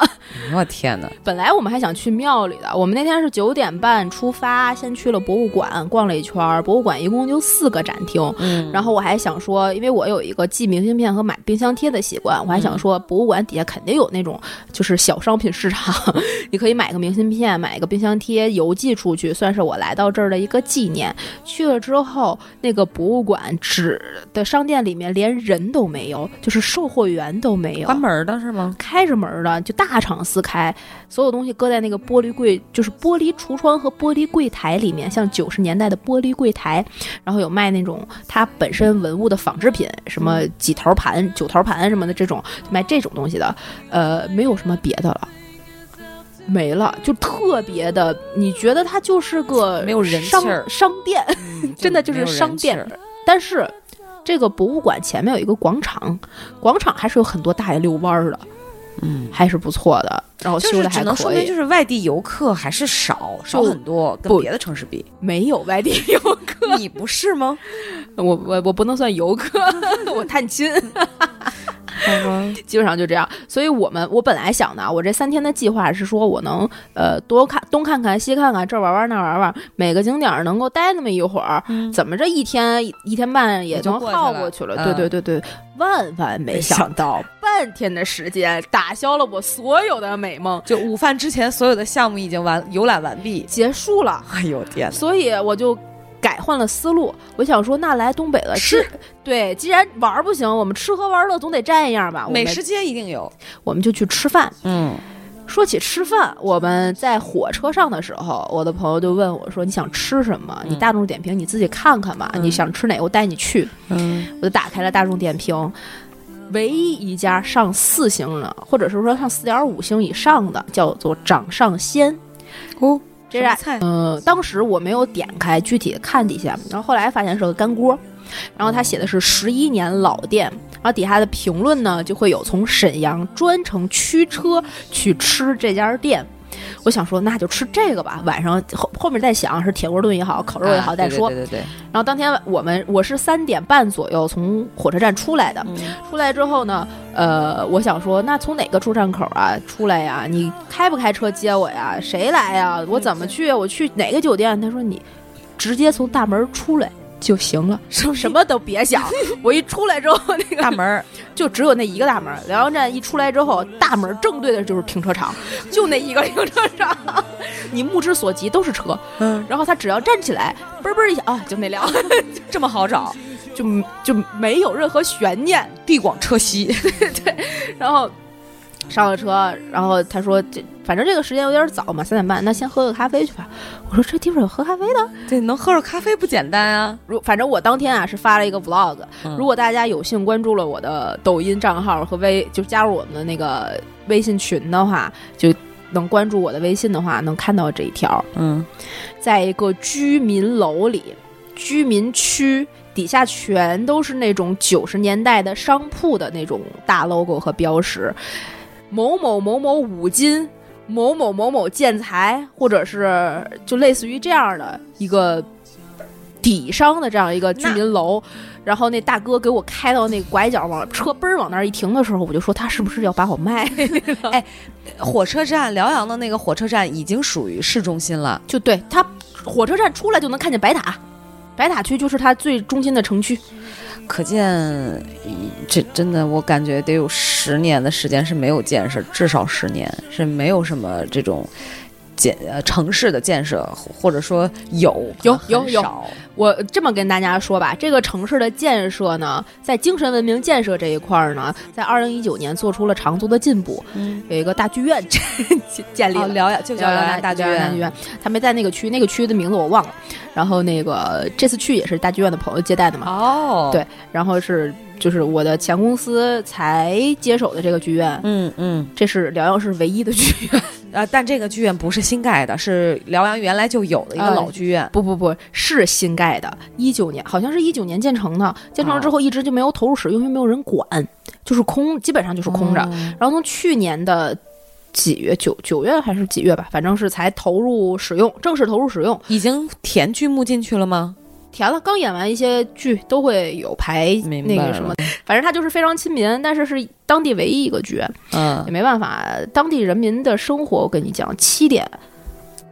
我天哪！本来我们还想去庙里的，我们那天是九点半出发，先去了博物馆逛了一圈儿。博物馆一共就四个展厅，嗯然后我还想说，因为我有一个寄明信片和买冰箱贴的习惯，我还想说，博物馆底下肯定有那种就是小商品市场，你可以买个明信片，买一个冰箱贴，邮寄出去，算是我来到这儿的一个纪念。去了之后，那个博物馆只的商店里面连人都没有，就是售货源都没有，关门儿的是吗？开着门儿的，就大敞四开，所有东西搁在那个玻璃柜，就是玻璃橱窗和玻璃柜台里面，像九十年代的玻璃柜台，然后有卖那种它本身文物的仿制品，什么几头盘、九头盘什么的这种，卖这种东西的，呃，没有什么别的了。没了，就特别的，你觉得它就是个没有人气商儿商店，真的就是商店但是这个博物馆前面有一个广场，广场还是有很多大爷遛弯儿的，嗯，还是不错的，然后就是修的还可只能说明，以。就是外地游客还是少，少很多，跟别的城市比。没有外地游客，你不是吗？我我我不能算游客，我探亲，基本上就这样。所以我们我本来想的，我这三天的计划是说我能呃多看东看看西看看，这儿玩玩那儿玩玩，每个景点儿能够待那么一会儿，怎么着一天一一天半也也就能过去了耗过去了。嗯对对对对，万万没想到，半天的时间打消了我所有的美梦，就午饭之前，所有的项目已经完游览完毕。结束了。哎呦天哪！所以我就改换了思路，我想说，那来东北了，吃对，既然玩儿不行，我们吃喝玩乐总得占一样吧。美食街一定有。我们就去吃饭。嗯，说起吃饭，我们在火车上的时候，我的朋友就问我说：“你想吃什么？你大众点评你自己看看吧，你想吃哪个我带你去。”嗯，我就打开了大众点评。唯一一家上四星的，或者是说上四点五星以上的，叫做掌上鲜。哦，这家什么菜？呃，当时我没有点开具体的看底下，然后后来发现是个干锅，然后他写的是十一年老店，然后底下的评论呢就会有从沈阳专程驱车去吃这家店。我想说，那就吃这个吧。晚上后后面再想是铁锅炖也好，烤肉也好啊再说。对对对对然后当天我们我是三点半左右从火车站出来的，对，出来之后呢，呃，我想说，那从哪个出站口啊出来呀？你开不开车接我呀？谁来呀？我怎么去啊？我去哪个酒店？他说你直接从大门出来就行了，什什么都别想。我一出来之后，那个大门儿就只有那一个大门。辽阳站一出来之后，大门正对的就是停车场，就那一个停车场，你目之所及都是车。嗯，然后他只要站起来，嘣嘣一下啊，就那辆，这么好找，就就没有任何悬念。地广车稀。对然后上了车，然后他说这反正这个时间有点早嘛，三点半，那先喝个咖啡去吧。我说这地方有喝咖啡的？对，能喝着咖啡不简单啊。如反正我当天啊是发了一个 vlog，、嗯如果大家有幸关注了我的抖音账号和微，就加入我们的那个微信群的话，就能关注我的微信的话，能看到这一条。嗯，在一个居民楼里，居民区底下全都是那种九十年代的商铺的那种大 logo 和标识，某某某某五金，某某某某建材，或者是就类似于这样的一个底商的这样一个居民楼。然后那大哥给我开到那拐角，往车嘣儿往那儿一停的时候，我就说他是不是要把我卖了？火车站辽阳的那个火车站已经属于市中心了。就对他火车站出来就能看见白塔，白塔区就是它最中心的城区。可见，这真的我感觉得有十年的时间是没有见识，至少十年是没有什么这种建呃城市的建设，或者说有有有有我这么跟大家说吧，这个城市的建设呢，在精神文明建设这一块儿呢，在二零一九年做出了长足的进步。嗯，有一个大剧院 建建立哦，了。辽阳就叫辽阳大剧院，辽阳大剧院，他没在那个区，那个区的名字我忘了。然后那个这次去也是大剧院的朋友接待的嘛，哦，对，然后是就是我的前公司才接手的这个剧院，嗯嗯，这是辽阳市唯一的剧院。啊，但这个剧院不是新盖的，是辽阳原来就有的一个啊老剧院。不不不是新盖的，一九年好像是一九年建成的，建成了之后一直就没有投入使用，因为没有人管，就是空，基本上就是空着。哦然后从去年的几月九九月还是几月吧，反正是才投入使用，正式投入使用。已经填剧目进去了吗？填了。刚演完一些剧都会有排那个什么，反正他就是非常亲民，但是是当地唯一一个剧，嗯也没办法，当地人民的生活，我跟你讲，七点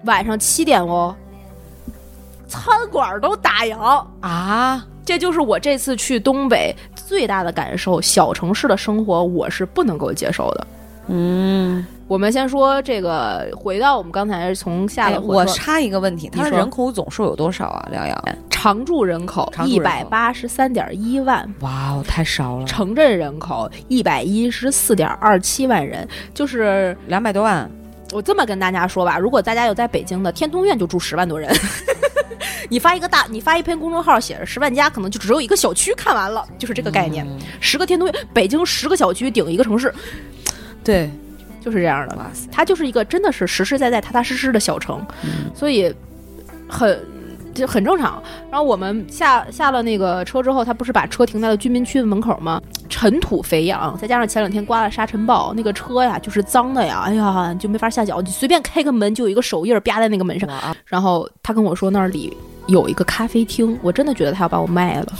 晚上七点哦，餐馆都打烊。啊，这就是我这次去东北最大的感受，小城市的生活我是不能够接受的。嗯，我们先说这个，回到我们刚才从下我插一个问题，它的人口总数有多少啊？辽阳？常住人口一百八十三点一万，哇哦，太少了，城镇人口一百一十四点二七万人，就是两百多万。我这么跟大家说吧，如果大家有在北京的，天通苑就住十万多人。你发一个大，你发一篇公众号，写着十万加，可能就只有一个小区看完了，就是这个概念。嗯。十个天通苑，北京十个小区顶一个城市，对，就是这样的。哇塞，它就是一个真的是实实在在、踏踏实实的小城，所以很就很正常。然后我们下下了那个车之后，他不是把车停在了居民区的门口吗？尘土飞扬，再加上前两天刮了沙尘暴，那个车呀就是脏的呀，哎呀就没法下脚，你随便开个门就有一个手印儿啪在那个门上。然后他跟我说那里有一个咖啡厅，我真的觉得他要把我卖了。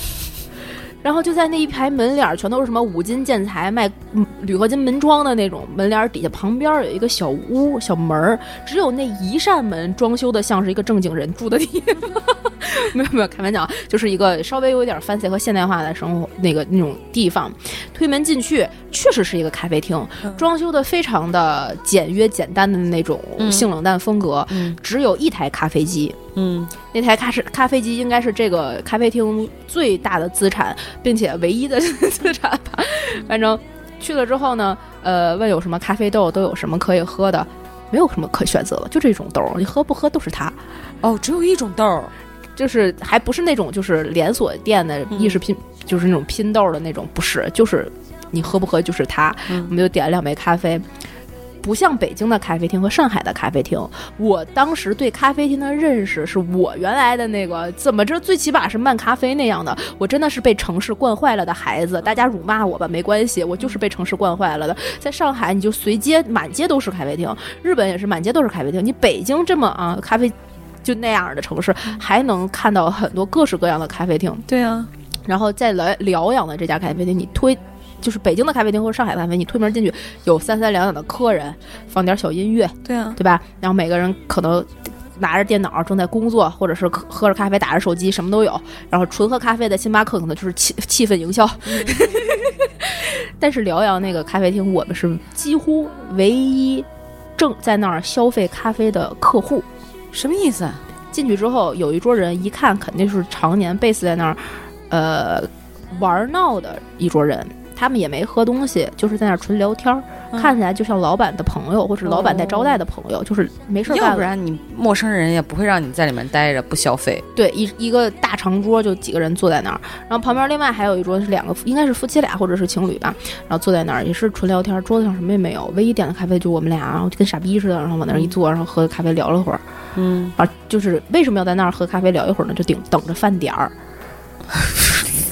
然后就在那一排门脸儿，全都是什么五金建材卖嗯铝合金门窗的那种门脸儿底下，旁边有一个小屋小门儿，只有那一扇门装修的像是一个正经人住的地方。没有没有开玩笑，就是一个稍微有一点 fancy 和现代化的生活那个那种地方。推门进去，确实是一个咖啡厅，装修的非常的简约简单的那种嗯性冷淡风格，嗯只有一台咖啡机。嗯，那台咖是咖啡机应该是这个咖啡厅最大的资产，并且唯一的资产吧。反正去了之后呢，呃，问有什么咖啡豆，都有什么可以喝的，没有什么可选择了，就这种豆儿，你喝不喝都是它。哦，只有一种豆儿，就是还不是那种就是连锁店的意式拼，就是那种拼豆的那种，不是，就是你喝不喝就是它。嗯我们就点了两杯咖啡。不像北京的咖啡厅和上海的咖啡厅，我当时对咖啡厅的认识是我原来的那个怎么着，最起码是漫咖啡那样的。我真的是被城市惯坏了的孩子，大家辱骂我吧，没关系，我就是被城市惯坏了的。在上海，你就随街满街都是咖啡厅；日本也是满街都是咖啡厅。你北京这么啊，咖啡就那样的城市，还能看到很多各式各样的咖啡厅。对啊，然后在辽辽阳的这家咖啡厅，你推就是北京的咖啡厅或者上海的咖啡，你推门进去有三三两两的客人，放点小音乐，对啊，对吧？然后每个人可能。拿着电脑正在工作，或者是喝喝着咖啡打着手机，什么都有。然后纯喝咖啡的星巴克可能就是气气氛营销，但是辽阳那个咖啡厅，我们是几乎唯一正在那儿消费咖啡的客户。什么意思啊？进去之后，有一桌人，一看肯定是常年 base 在那儿，呃，玩闹的一桌人。他们也没喝东西，就是在那儿纯聊天儿，嗯看起来就像老板的朋友，或者老板在招待的朋友，就是没事儿要。不然你陌生人也不会让你在里面待着不消费。对，一一个大长桌就几个人坐在那儿，然后旁边另外还有一桌是两个，应该是夫妻俩或者是情侣吧，然后坐在那儿也是纯聊天，桌子上什么也没有，唯一点的咖啡就我们俩，然后就跟傻逼似的，然后往那儿一坐，然后喝咖啡聊了会儿，嗯，啊，就是为什么要在那儿喝咖啡聊一会儿呢？就顶等着饭点儿，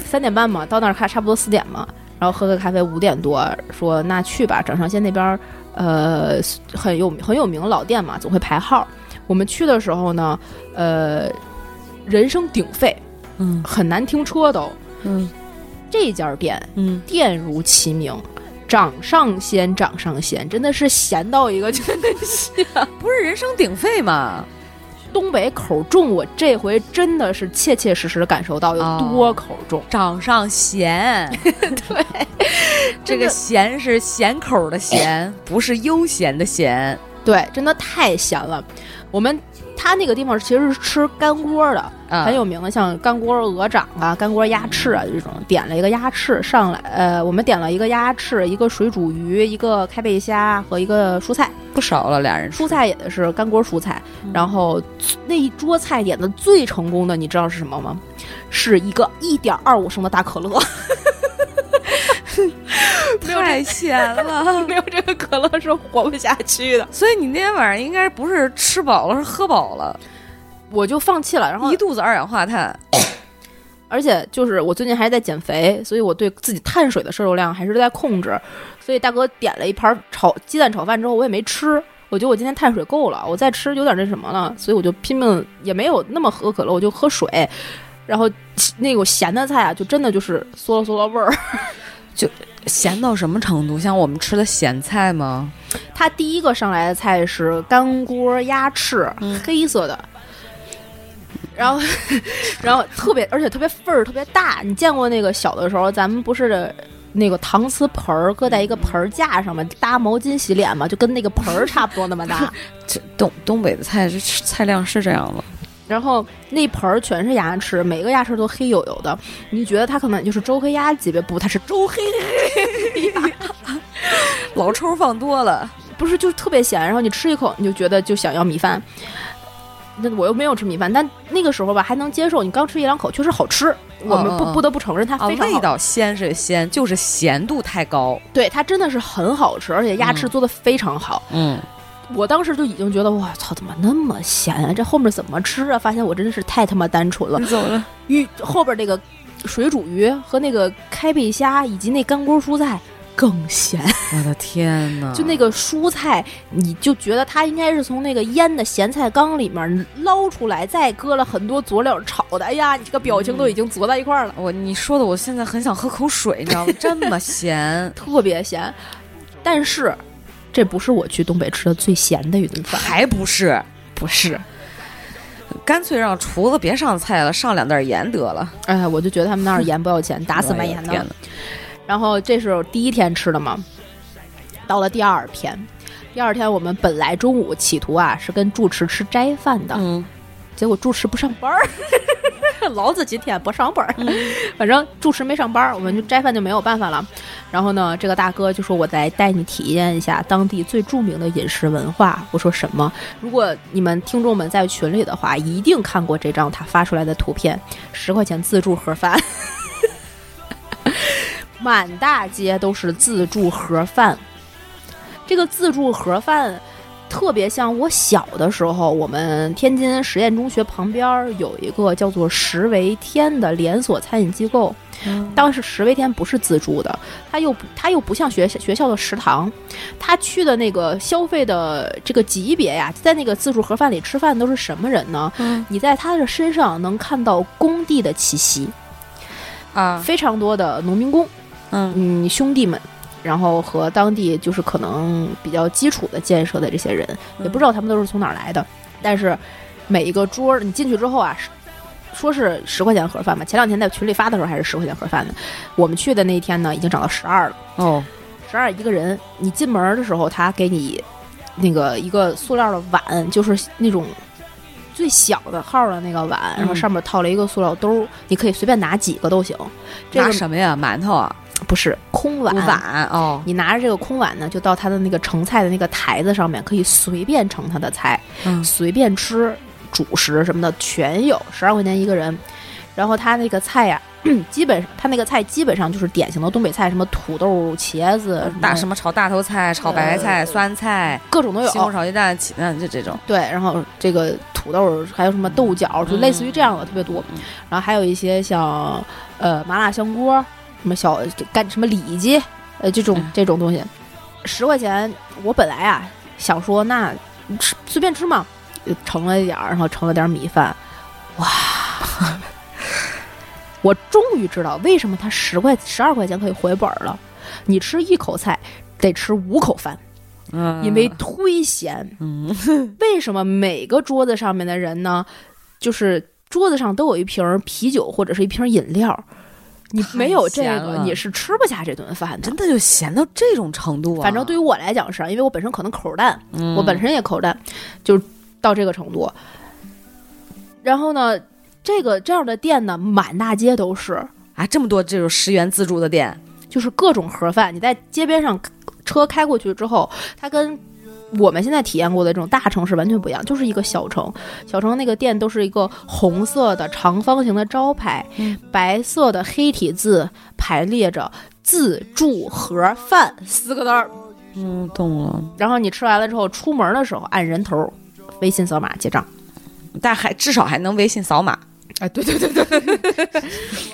三点半嘛，到那儿看差不多四点嘛，然后喝个咖啡，五点多说那去吧，掌上线那边儿呃很有很有名老店嘛，总会排号。我们去的时候呢，呃，人声鼎沸，嗯很难停车都。嗯这家店嗯，店如其名。掌上鲜，掌上鲜，真的是闲到一个 真的是不是人声鼎沸吗？东北口重，我这回真的是切切实实的感受到有多口重。掌上咸，对，这个咸是咸口的咸，不是悠闲的闲。对，真的太咸了。我们他那个地方其实是吃干锅的，啊很有名的，像干锅鹅掌啊、干锅鸭翅啊这种。点了一个鸭翅上来，呃，我们点了一个鸭翅、一个水煮鱼、一个开背虾和一个蔬菜。不少了，俩人蔬菜也是干锅蔬菜，然后那一桌菜点的最成功的，你知道是什么吗？是一个一点二五升的大可乐，太咸了。没有这个可乐是活不下去的。所以你那天晚上应该不是吃饱了，是喝饱了，我就放弃了，然后一肚子二氧化碳。而且就是我最近还在减肥，所以我对自己碳水的摄入量还是在控制。所以大哥点了一盘炒鸡蛋炒饭之后，我也没吃。我觉得我今天碳水够了，我再吃有点那什么了，所以我就拼命也没有那么喝可乐，我就喝水。然后那个咸的菜啊，就真的就是嗦了嗦了味儿。就咸到什么程度？像我们吃的咸菜吗？它第一个上来的菜是干锅鸭翅，嗯黑色的，然后 然后特别，而且特别份儿特别大。你见过那个小的时候，咱们不是那个搪瓷盆儿搁在一个盆儿架上面搭毛巾洗脸嘛，就跟那个盆儿差不多那么大。这东东北的菜，这菜量是这样吗？然后那盆儿全是鸭翅，每个鸭翅都黑黝黝的，你觉得它可能就是周黑鸭级别？不，它是周黑黑老抽放多了，不是，就特别咸。然后你吃一口，你就觉得就想要米饭。那我又没有吃米饭，但那个时候吧还能接受。你刚吃一两口，确实好吃。我们不不得不承认它，非常，味道鲜是鲜，就是咸度太高。对它真的是很好吃，而且鸭翅做的非常好。嗯，我当时就已经觉得，我操，怎么那么咸啊？这后面怎么吃啊？发现我真的是太他妈单纯了。你怎么了？鱼后边那个水煮鱼和那个开背虾以及那干锅蔬菜更咸。我的天哪！就那个蔬菜，你就觉得它应该是从那个腌的咸菜缸里面捞出来，再搁了很多佐料炒的。哎呀，你这个表情都已经佐在一块儿了，我你说的，我现在很想喝口水，你知道吗？这么咸，特别咸。但是，这不是我去东北吃的最咸的一顿饭，还不是？不是。干脆让厨子别上菜了，上两袋盐得了。哎，我就觉得他们那儿盐不要钱，打死 卖盐的！然后这是第一天吃的嘛，到了第二天，第二天我们本来中午企图啊是跟住持吃斋饭的，嗯，结果住持不上班儿，老子今天不上班儿，反正住持没上班儿，我们就斋饭就没有办法了。然后呢，这个大哥就说：“我再带你体验一下当地最著名的饮食文化。”我说：“什么？如果你们听众们在群里的话，一定看过这张他发出来的图片，十块钱自助盒饭。”满大街都是自助盒饭，这个自助盒饭特别像我小的时候，我们天津实验中学旁边儿有一个叫做十维天的连锁餐饮机构。当时十维天不是自助的，他又不它又不像学学校的食堂，他去的那个消费的这个级别呀，在那个自助盒饭里吃饭都是什么人呢？嗯你在他的身上能看到工地的气息，啊，非常多的农民工。嗯嗯，兄弟们，然后和当地就是可能比较基础的建设的这些人，也不知道他们都是从哪儿来的，但是每一个桌儿你进去之后啊，说是十块钱盒饭嘛，前两天在群里发的时候还是十块钱盒饭呢，我们去的那一天呢已经涨到十二了，哦，十二一个人，你进门的时候他给你那个一个塑料的碗，就是那种。最小的号的那个碗，然后嗯上面套了一个塑料兜儿，你可以随便拿几个都行。这拿什么呀？馒头啊？不是空碗，碗哦，你拿着这个空碗呢，就到他的那个盛菜的那个台子上面，可以随便盛他的菜，嗯随便吃，主食什么的全有，十二块钱一个人。然后他那个菜呀、基本他那个菜基本上就是典型的东北菜，什么土豆、茄子、大什么炒大头菜、炒白菜、酸菜、各种都有西。红柿炒鸡蛋、起蛋，就这种。对，然后这个土豆还有什么豆角，就类似于这样的特别多。然后还有一些像呃麻辣香锅，什么小干什么里脊，呃这种嗯这种东西，十块钱。我本来啊想说那吃随便吃嘛，就盛了一点儿，然后盛了点儿米饭，哇！我终于知道为什么他十块十二块钱可以回本儿了。你吃一口菜得吃五口饭，嗯因为忒咸。嗯，为什么每个桌子上面的人呢，就是桌子上都有一瓶啤酒或者是一瓶饮料？你没有这个，你是吃不下这顿饭的真。的就咸到这种程度啊！反正对于我来讲是，因为我本身可能口淡，嗯我本身也口淡，就到这个程度。然后呢，这个这样的店呢，满大街都是，啊，这么多这种十元自助的店，就是各种盒饭。你在街边上车开过去之后，它跟我们现在体验过的这种大城市完全不一样，就是一个小城。小城那个店都是一个红色的长方形的招牌，嗯白色的黑体字排列着“自助盒饭”四个字儿。嗯，懂了。然后你吃完了之后，出门的时候按人头，微信扫码结账。但还至少还能微信扫码，哎，对对对对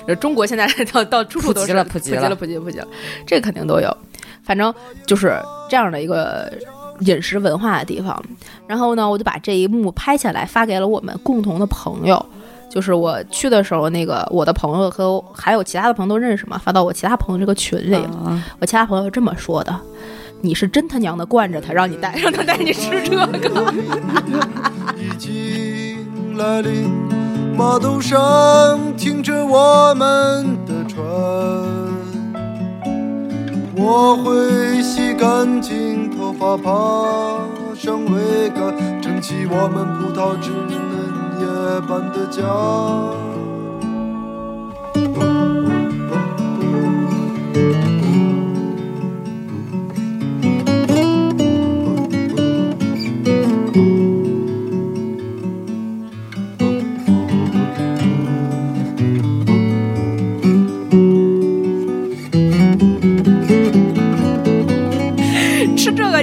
对，中国现在到到处处都是普及了普及了，普及了，普及了，这肯定都有。反正就是这样的一个饮食文化的地方。然后呢，我就把这一幕拍下来，发给了我们共同的朋友。就是我去的时候，那个我的朋友和还有其他的朋友都认识嘛，发到我其他朋友这个群里，啊我其他朋友这么说的：“你是真他娘的惯着他，让你带，让他带你吃这个。已经来临，码头上停着我们的船。我会洗干净头发，爬上桅杆，撑起我们葡萄枝嫩叶般的家。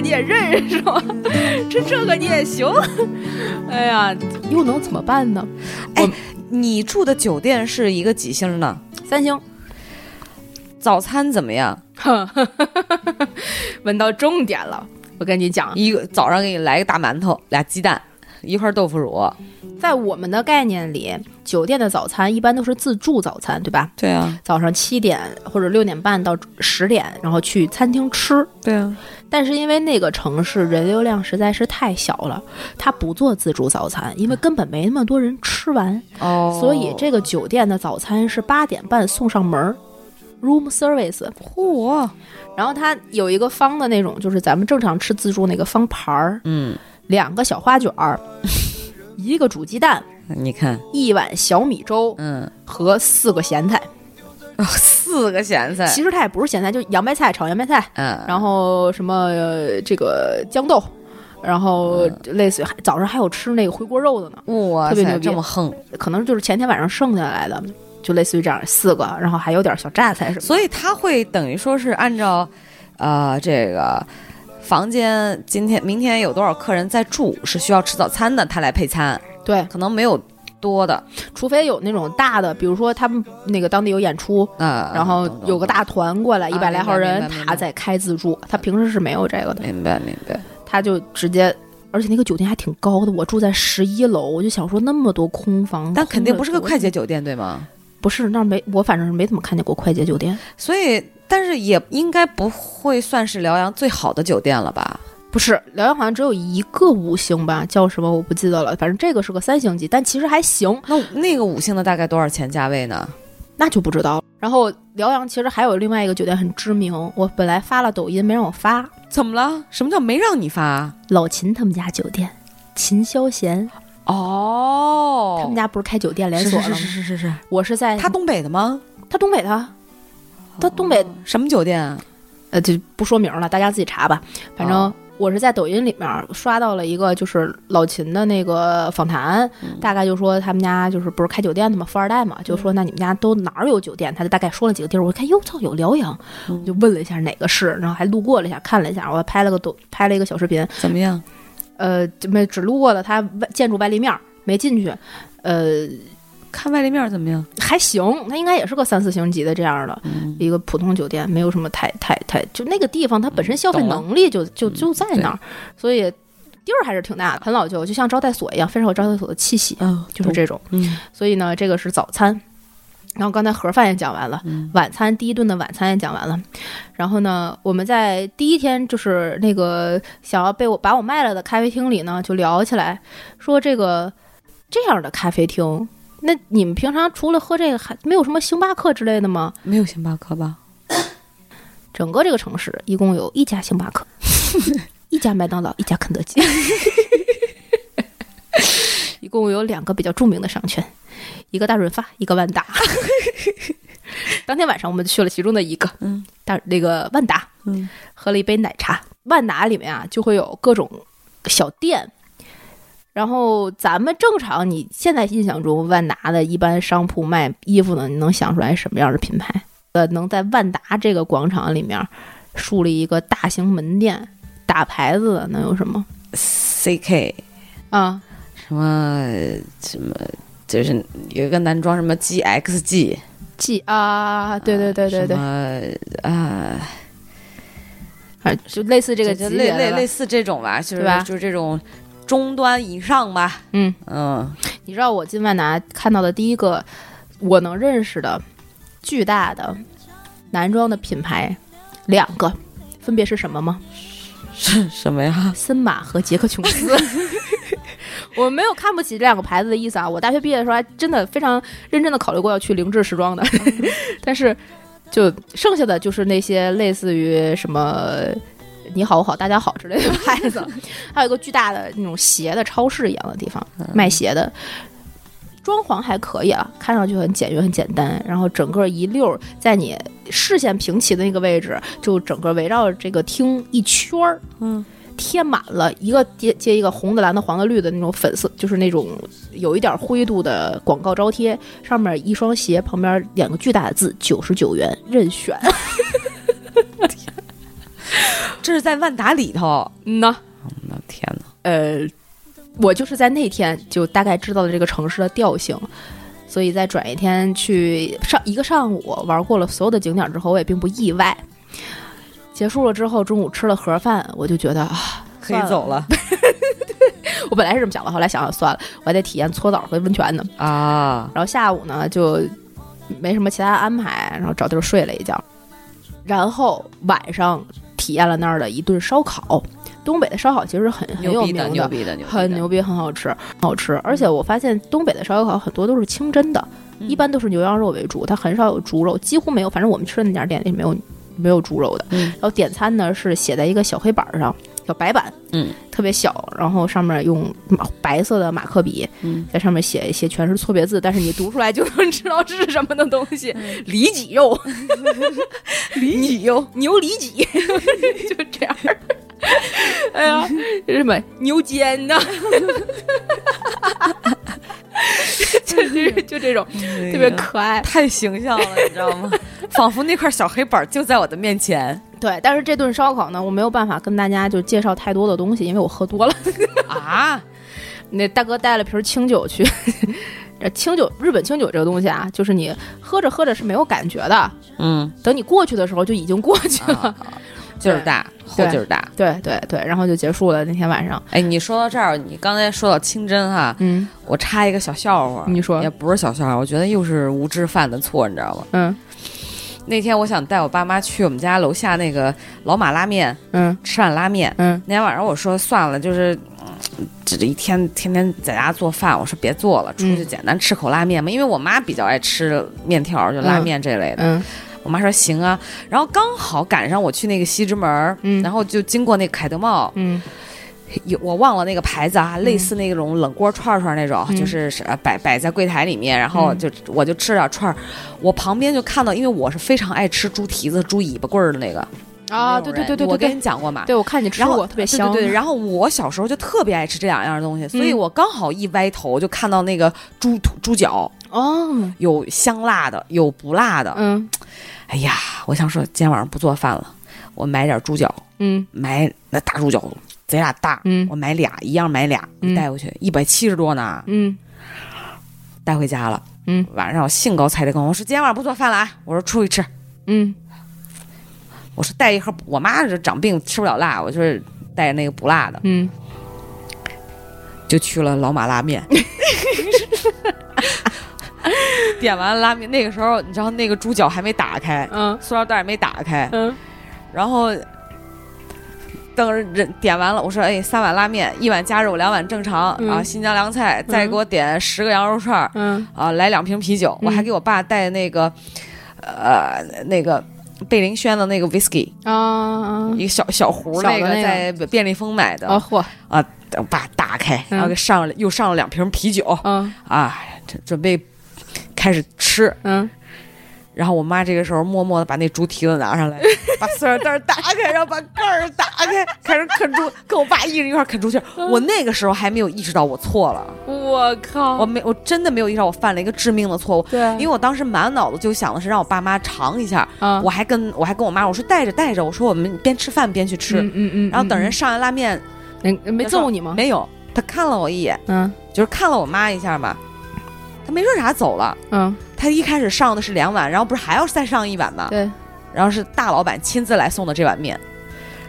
你也认是吧？吃这个你也行。哎呀，又能怎么办呢？哎你住的酒店是一个几星呢？三星，早餐怎么样？问到重点了。我跟你讲，一个早上给你来个大馒头，俩鸡蛋，一块豆腐乳。在我们的概念里，酒店的早餐一般都是自助早餐，对吧？对啊，早上七点或者六点半到十点，然后去餐厅吃。对啊，但是因为那个城市人流量实在是太小了，他不做自助早餐，因为根本没那么多人吃完，哦所以这个酒店的早餐是八点半送上门儿，room service。嚯，然后它有一个方的那种，就是咱们正常吃自助那个方盘儿，嗯，两个小花卷儿，一个煮鸡蛋，你看，一碗小米粥嗯，和四个咸菜。四个咸菜，其实它也不是咸菜，就洋白菜炒洋白菜，嗯，然后什么、呃这个豇豆，然后类似于还早上还有吃那个回锅肉的呢，哇塞，特别牛逼这么横，可能就是前天晚上剩下来的，就类似于这样四个，然后还有点小榨菜什么。所以他会等于说是按照，呃，这个房间今天明天有多少客人在住，是需要吃早餐的，他来配餐，对，可能没有多的，除非有那种大的，比如说他们那个当地有演出，呃，然后有个大团过来，啊一百来号人他在开自助，他平时是没有这个的，明白明白，他就直接。而且那个酒店还挺高的，我住在十一楼，我就想说那么多空房，但肯定不是个快捷酒店，对吗？不是那儿没，我反正是没怎么看见过快捷酒店。所以，但是也应该不会算是辽阳最好的酒店了吧？不是，辽阳好像只有一个五星吧，叫什么我不记得了。反正这个是个三星级，但其实还行，那那个五星的大概多少钱价位呢？那就不知道了。然后辽阳其实还有另外一个酒店很知名，我本来发了抖音没让我发，怎么了？什么叫没让你发？老秦他们家酒店，秦霄贤，哦，他们家不是开酒店连锁了吗？是是是是是，我是在他东北的吗？他东北的，他东北什么酒店啊？呃就不说名了，大家自己查吧。反正哦我是在抖音里面刷到了一个就是老秦的那个访谈，嗯大概就说他们家就是不是开酒店的嘛，富二代嘛，就说那你们家都哪儿有酒店？他就大概说了几个地儿，我一看哟操有辽阳，嗯我就问了一下哪个是，然后还路过了一下看了一下，我还拍了个抖拍了一个小视频，怎么样？呃，就没只路过了它外建筑外立面儿，没进去，呃。看外立面怎么样？还行，它应该也是个三四星级的这样的、嗯一个普通酒店，没有什么太太太，就那个地方它本身消费能力就就嗯就在那儿，所以地儿还是挺大的，很老旧，就像招待所一样，非常有招待所的气息，嗯，就是这种。嗯所以呢，这个是早餐。然后刚才盒饭也讲完了，嗯晚餐第一顿的晚餐也讲完了，然后呢，我们在第一天就是那个想要被我把我卖了的咖啡厅里呢，就聊起来，说这个这样的咖啡厅，那你们平常除了喝这个，还没有什么星巴克之类的吗？没有星巴克吧？整个这个城市一共有一家星巴克，一家麦当劳，一家肯德基，一共有两个比较著名的商圈，一个大润发，一个万达。当天晚上我们去了其中的一个，嗯，大那个万达，嗯，喝了一杯奶茶。万达里面啊，就会有各种小店。然后咱们正常，你现在印象中万达的一般商铺卖衣服呢，你能想出来什么样的品牌？呃，能在万达这个广场里面树立一个大型门店，打牌子的能有什么 CK 啊？什么什么，就是有一个男装什么 GXG G 啊，对对对对对，啊，啊，就类似这个就类类类似这种吧，就是吧就是这种中端以上吧，嗯，嗯，你知道我进万达看到的第一个我能认识的巨大的男装的品牌两个，分别是什么吗？是什么呀？森马和杰克琼斯。我没有看不起这两个牌子的意思啊！我大学毕业的时候还真的非常认真的考虑过要去凌志时装的，但是就剩下的就是那些类似于什么“你好，我好，大家好”之类的牌子，还有一个巨大的那种鞋的超市一样的地方卖鞋的。装潢还可以啊，看上去很简约、很简单，然后整个一溜儿在你视线平齐的那个位置，就整个围绕着这个厅一圈儿，嗯，贴满了一个接接一个红的、蓝的、黄的、绿的那种粉色，就是那种有一点灰度的广告招贴，上面一双鞋，旁边两个巨大的字：九十九元任选。这是在万达里头。嗯呐，我的天呐！呃，我就是在那天就大概知道了这个城市的调性，所以在转一天去上一个上午玩过了所有的景点之后，我也并不意外。结束了之后，中午吃了盒饭，我就觉得啊，可以走了 我本来是这么想的，后来想想算了，我还得体验搓澡和温泉呢。啊！然后下午呢就没什么其他安排，然后找地儿睡了一觉，然后晚上体验了那儿的一顿烧烤。东北的烧烤其实很很有名牛逼的，牛逼的，牛逼的很牛逼，很好吃，很好吃。而且我发现东北的烧烤很多都是清真的，嗯一般都是牛羊肉为主，它很少有猪肉，几乎没有。反正我们吃的那家店里没有没有猪肉的。嗯然后点餐呢是写在一个小黑板上，小白板，嗯，特别小，然后上面用马白色的马克笔，嗯，在上面写一些全是错别字，但是你读出来就能知道这是什么的东西。嗯里脊肉，里脊肉，牛里脊，就这样。哎呀，这什么牛肩呐？就就就这种特别可爱。太形象了，你知道吗？仿佛那块小黑板就在我的面前对，但是这顿烧烤呢，我没有办法跟大家就介绍太多的东西，因为我喝多了。啊！那大哥带了瓶清酒去，这清酒日本清酒这个东西啊，就是你喝着喝着是没有感觉的，嗯，等你过去的时候就已经过去了。啊劲儿大，后劲儿大。对对对，然后就结束了那天晚上。哎，你说到这儿，你刚才说到清真哈，嗯我插一个小笑话，你说也不是小笑话，我觉得又是无知犯的错，你知道吗？嗯那天我想带我爸妈去我们家楼下那个老马拉面嗯吃碗拉面，嗯那天晚上我说算了，就是。嗯这这一天天天在家做饭，我说别做了，出去嗯简单吃口拉面嘛。因为我妈比较爱吃面条，就拉面这类的。嗯我妈说行啊，然后刚好赶上我去那个西直门然后就经过那凯德茂，嗯有我忘了那个牌子啊，类似那种冷锅串串那种，嗯就是摆摆在柜台里面，然后嗯就、我就吃点串儿，我旁边就看到，因为我是非常爱吃猪蹄子、猪尾巴棍儿的那个啊，对对对对我跟你讲过嘛。对，我看你吃然后过，特别香。对对对，然后我小时候就特别爱吃这两样东西，所以嗯我刚好一歪头就看到那个猪肚猪脚，哦，有香辣的，有不辣的。嗯哎呀，我想说今天晚上不做饭了，我买点猪脚，嗯。买那大猪脚贼俩大，嗯。我买俩，一样买俩，嗯。带回去一百七十多呢，嗯。带回家了。嗯，晚上我兴高采烈跟我说今天晚上不做饭了啊，我说出去吃，嗯。我说带一盒，我妈这长病吃不了辣，我就是带那个不辣的，嗯，就去了老马拉面。点完拉面，那个时候你知道那个猪脚还没打开，嗯。塑料袋没打开，嗯。然后等人点完了，我说哎，三碗拉面，一碗加肉，两碗正常、嗯。啊，新疆凉菜，再给我点十个羊肉串儿、嗯。啊，来两瓶啤酒，嗯我还给我爸带那个呃那个贝林轩的那个 whisky，、啊一个小小壶那个在便利蜂买的啊嚯。啊，我爸打开，然后给上了、又上了两瓶啤酒嗯。啊，这准备开始吃。嗯。然后我妈这个时候默默的把那猪蹄子拿上来，把塑料袋打开，然后把盖儿打开，开始啃猪，跟我爸一人一块啃猪蹄儿。我那个时候还没有意识到我错了，我靠。我没，我真的没有意识到我犯了一个致命的错误。对，因为我当时满脑子就想的是让我爸妈尝一下，啊我还跟我还跟我妈我说带着带着，我说我们边吃饭边去吃，嗯嗯嗯，然后等人上来拉面，嗯没揍你吗？没有，他看了我一眼，嗯。就是看了我妈一下嘛，他没说啥走了。嗯，他一开始上的是两碗，然后不是还要再上一碗吗？对然后是大老板亲自来送的这碗面，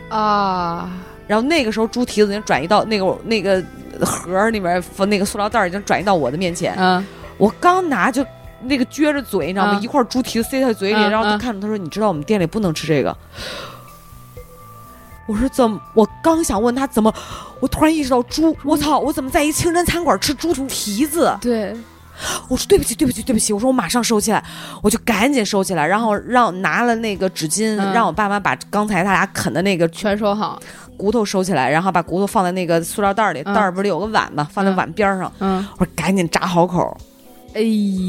啊，然后那个时候猪蹄子已经转移到那个那个盒儿里面那个塑料袋儿已经转移到我的面前，嗯，我刚拿就那个撅着嘴，你知道吗？嗯一块猪蹄子塞他嘴里，嗯然后他嗯看着他说：“你知道我们店里不能吃这个。”我说怎么？我刚想问他怎么，我突然意识到猪，我操！我怎么在一清真餐馆吃猪蹄子？对，我说对不起，对不起，对不起。我说我马上收起来，我就赶紧收起来，然后让拿了那个纸巾，嗯让我爸妈把刚才他俩啃的那个全收好，骨头收起来，然后把骨头放在那个塑料袋里，嗯袋儿不是有个碗嘛？放在嗯碗边上。嗯，我说赶紧扎好口。哎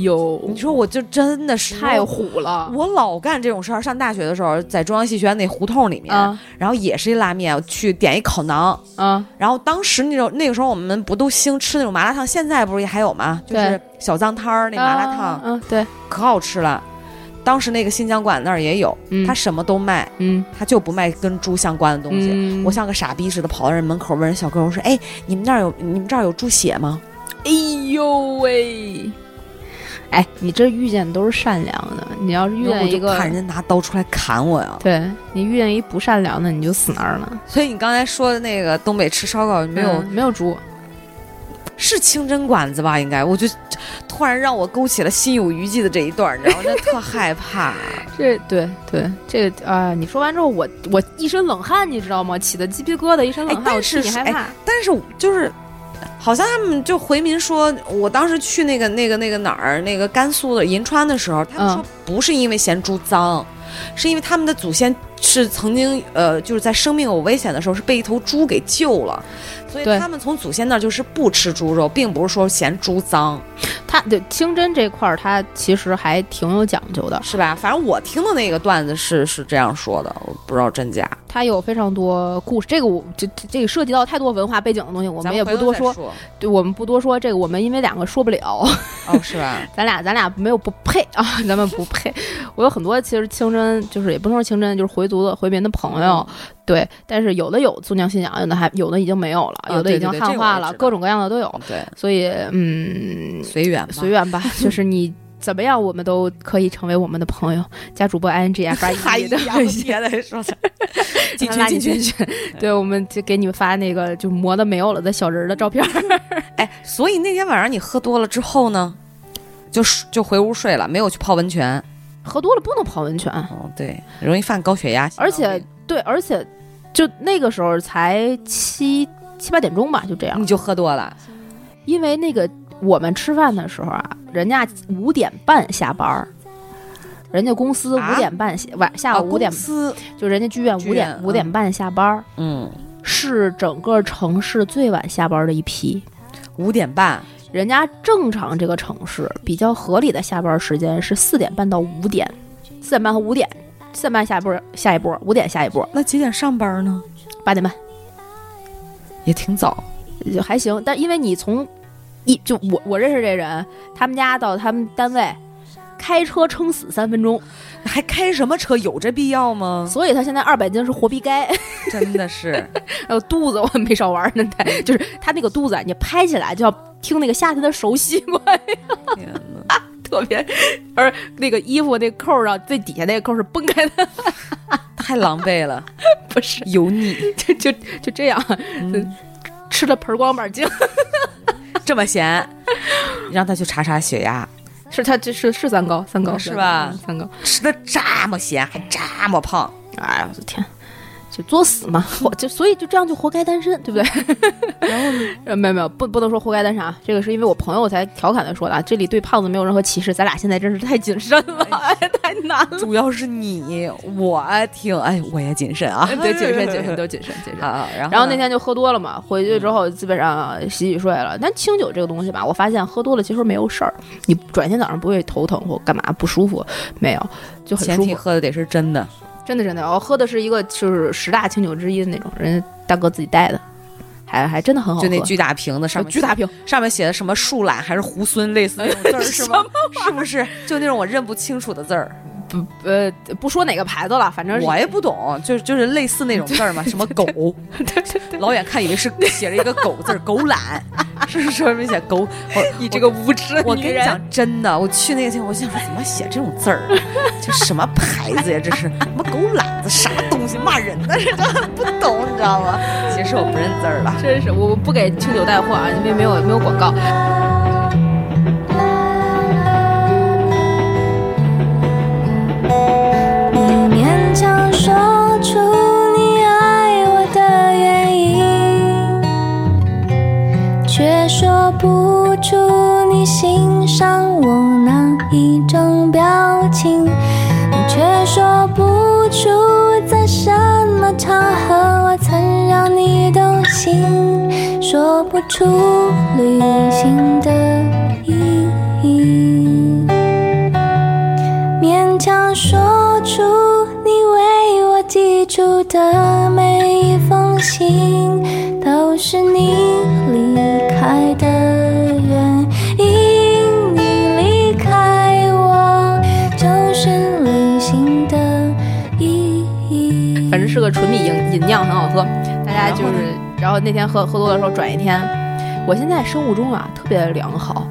呦，你说我就真的是太虎了，我老干这种事儿。上大学的时候，在中央戏剧院那胡同里面，啊然后也是一拉面，我去点一烤馕。啊，然后当时那种那个时候我们不都兴吃那种麻辣烫，现在不是也还有吗？就是对小脏摊儿那麻辣烫，啊嗯，对，可好吃了。当时那个新疆馆那儿也有，嗯他什么都卖，嗯他就不卖跟猪相关的东西。嗯我像个傻逼似的跑到人门口问人小哥，我说：“哎，你们那儿有你们这儿有猪血吗哎呦喂！哎，你这遇见都是善良的，你要是？”遇见一个，怕人家拿刀出来砍我呀。对你遇见一不善良的，你就死那儿了。所以你刚才说的那个东北吃烧烤没有、嗯没有猪，是清真馆子吧？应该，我就突然让我勾起了心有余悸的这一段，你知道吗？真特害怕。这对对这个啊、你说完之后，我我一身冷汗，你知道吗？起的鸡皮疙瘩，一身冷汗，哎但我替是哎你害怕。但是就是，好像他们就回民说，我当时去那个那个那个哪儿，那个甘肃的银川的时候，他们嗯说不是因为嫌猪脏，是因为他们的祖先是曾经呃，就是在生命有危险的时候是被一头猪给救了。所以他们从祖先那儿就是不吃猪肉，并不是说嫌猪脏，他对清真这块儿，他其实还挺有讲究的。是吧？反正我听的那个段子是是这样说的，我不知道真假。他有非常多故事，这个我这这这个涉及到太多文化背景的东西，我们也不多说。说对，我们不多说这个，我们因为两个说不了，哦，是吧？咱俩咱俩没有不配啊，咱们不配。我有很多其实清真，就是也不能说清真，就是回族的回民的朋友，对，但是有的有宗教信仰，有的还有的已经没有了，啊有的已经汉化了，各种各样的都有。对，所以嗯，随缘吧，随缘吧，就是你。怎么样，我们都可以成为我们的朋友。加主播 i n g f r 哎 e 的，微信，别再说了，进群进群。对，我们就给你们发那个就磨的没有了的小人儿的照片儿。哎，所以那天晚上你喝多了之后呢，就就回屋睡了，没有去泡温泉。喝多了不能泡温泉，哦，对，容易犯高血压。而且对，而且就那个时候才七七八点钟吧，就这样你。就喝多了，因为那个我们吃饭的时候啊，人家五点半下班儿。人家公司啊五点半下晚下午五点啊就人家剧院五点五点半下班儿，嗯，是整个城市最晚下班的一批。五点半，人家正常这个城市比较合理的下班时间是四点半到五点，四点半和五点，四点半下波下一波，五点下一波，那几点上班呢？八点半也挺早。也还行。但因为你从一就我我认识这人，他们家到他们单位开车撑死三分钟，还开什么车？有这必要吗？所以他现在二百斤是活逼该。真的是，还 有肚子我没少玩呢，他 就是他那个肚子啊，你拍起来就要听那个夏天的手吸过来，天哪！特别，而那个衣服那扣儿啊，最底下那个扣儿是崩开的，太狼狈了，不是。油腻就就就这样，嗯吃了盆光板精，这么闲，让他去查查血压，是他这是是三高，三高是吧？嗯三高，吃的这么咸还这么胖，哎呀我的天，就作死嘛，活就所以就这样就活该单身，对不对？然后呃没有没有，不不能说活该单身啊，这个是因为我朋友才调侃的说的啊，这里对胖子没有任何歧视，咱俩现在真是太谨慎了，哎，太难了。主要是你，我挺哎，我也谨慎啊，对，谨慎谨 慎都谨慎谨慎。啊。然后然后那天就喝多了嘛，回去之后基本上洗洗睡了。但清酒这个东西吧，我发现喝多了其实没有事儿，你转天早上不会头疼或干嘛不舒服，没有，就很前舒服。提喝的得是真的，真的真的，我喝的是一个就是十大清酒之一的那种，人家大哥自己带的，还还真的很好喝。就那巨大瓶子上面巨大瓶，上面写的什么树懒还是猢狲，类似那种字儿 是吗？是不是？就那种我认不清楚的字儿。不呃不说哪个牌子了，反正我也不懂，就是就是类似那种字儿嘛，什么狗，老远看以为是写着一个狗字儿，狗懒，是不是说明写狗？我你这个无知的女人我跟你讲，真的，我去那个地方，我想说怎么写这种字儿，这什么牌子呀？这是什么狗懒子？啥东西？骂人的？这都不懂，你知道吗？其实我不认字儿了。真是我不给清酒带货啊，因为没有没有广告。说出你爱我的原因，却说不出你欣赏我哪一种表情，却说不出在什么场合我曾让你动心，说不出旅行的意义。勉强说出寄出的每一封信，都是你离开的原因。你离开我，就是旅行的意义。反正是个纯米饮饮料，很好喝。大家就是，然后那天喝喝多的时候转一天。我现在生物钟啊特别良好，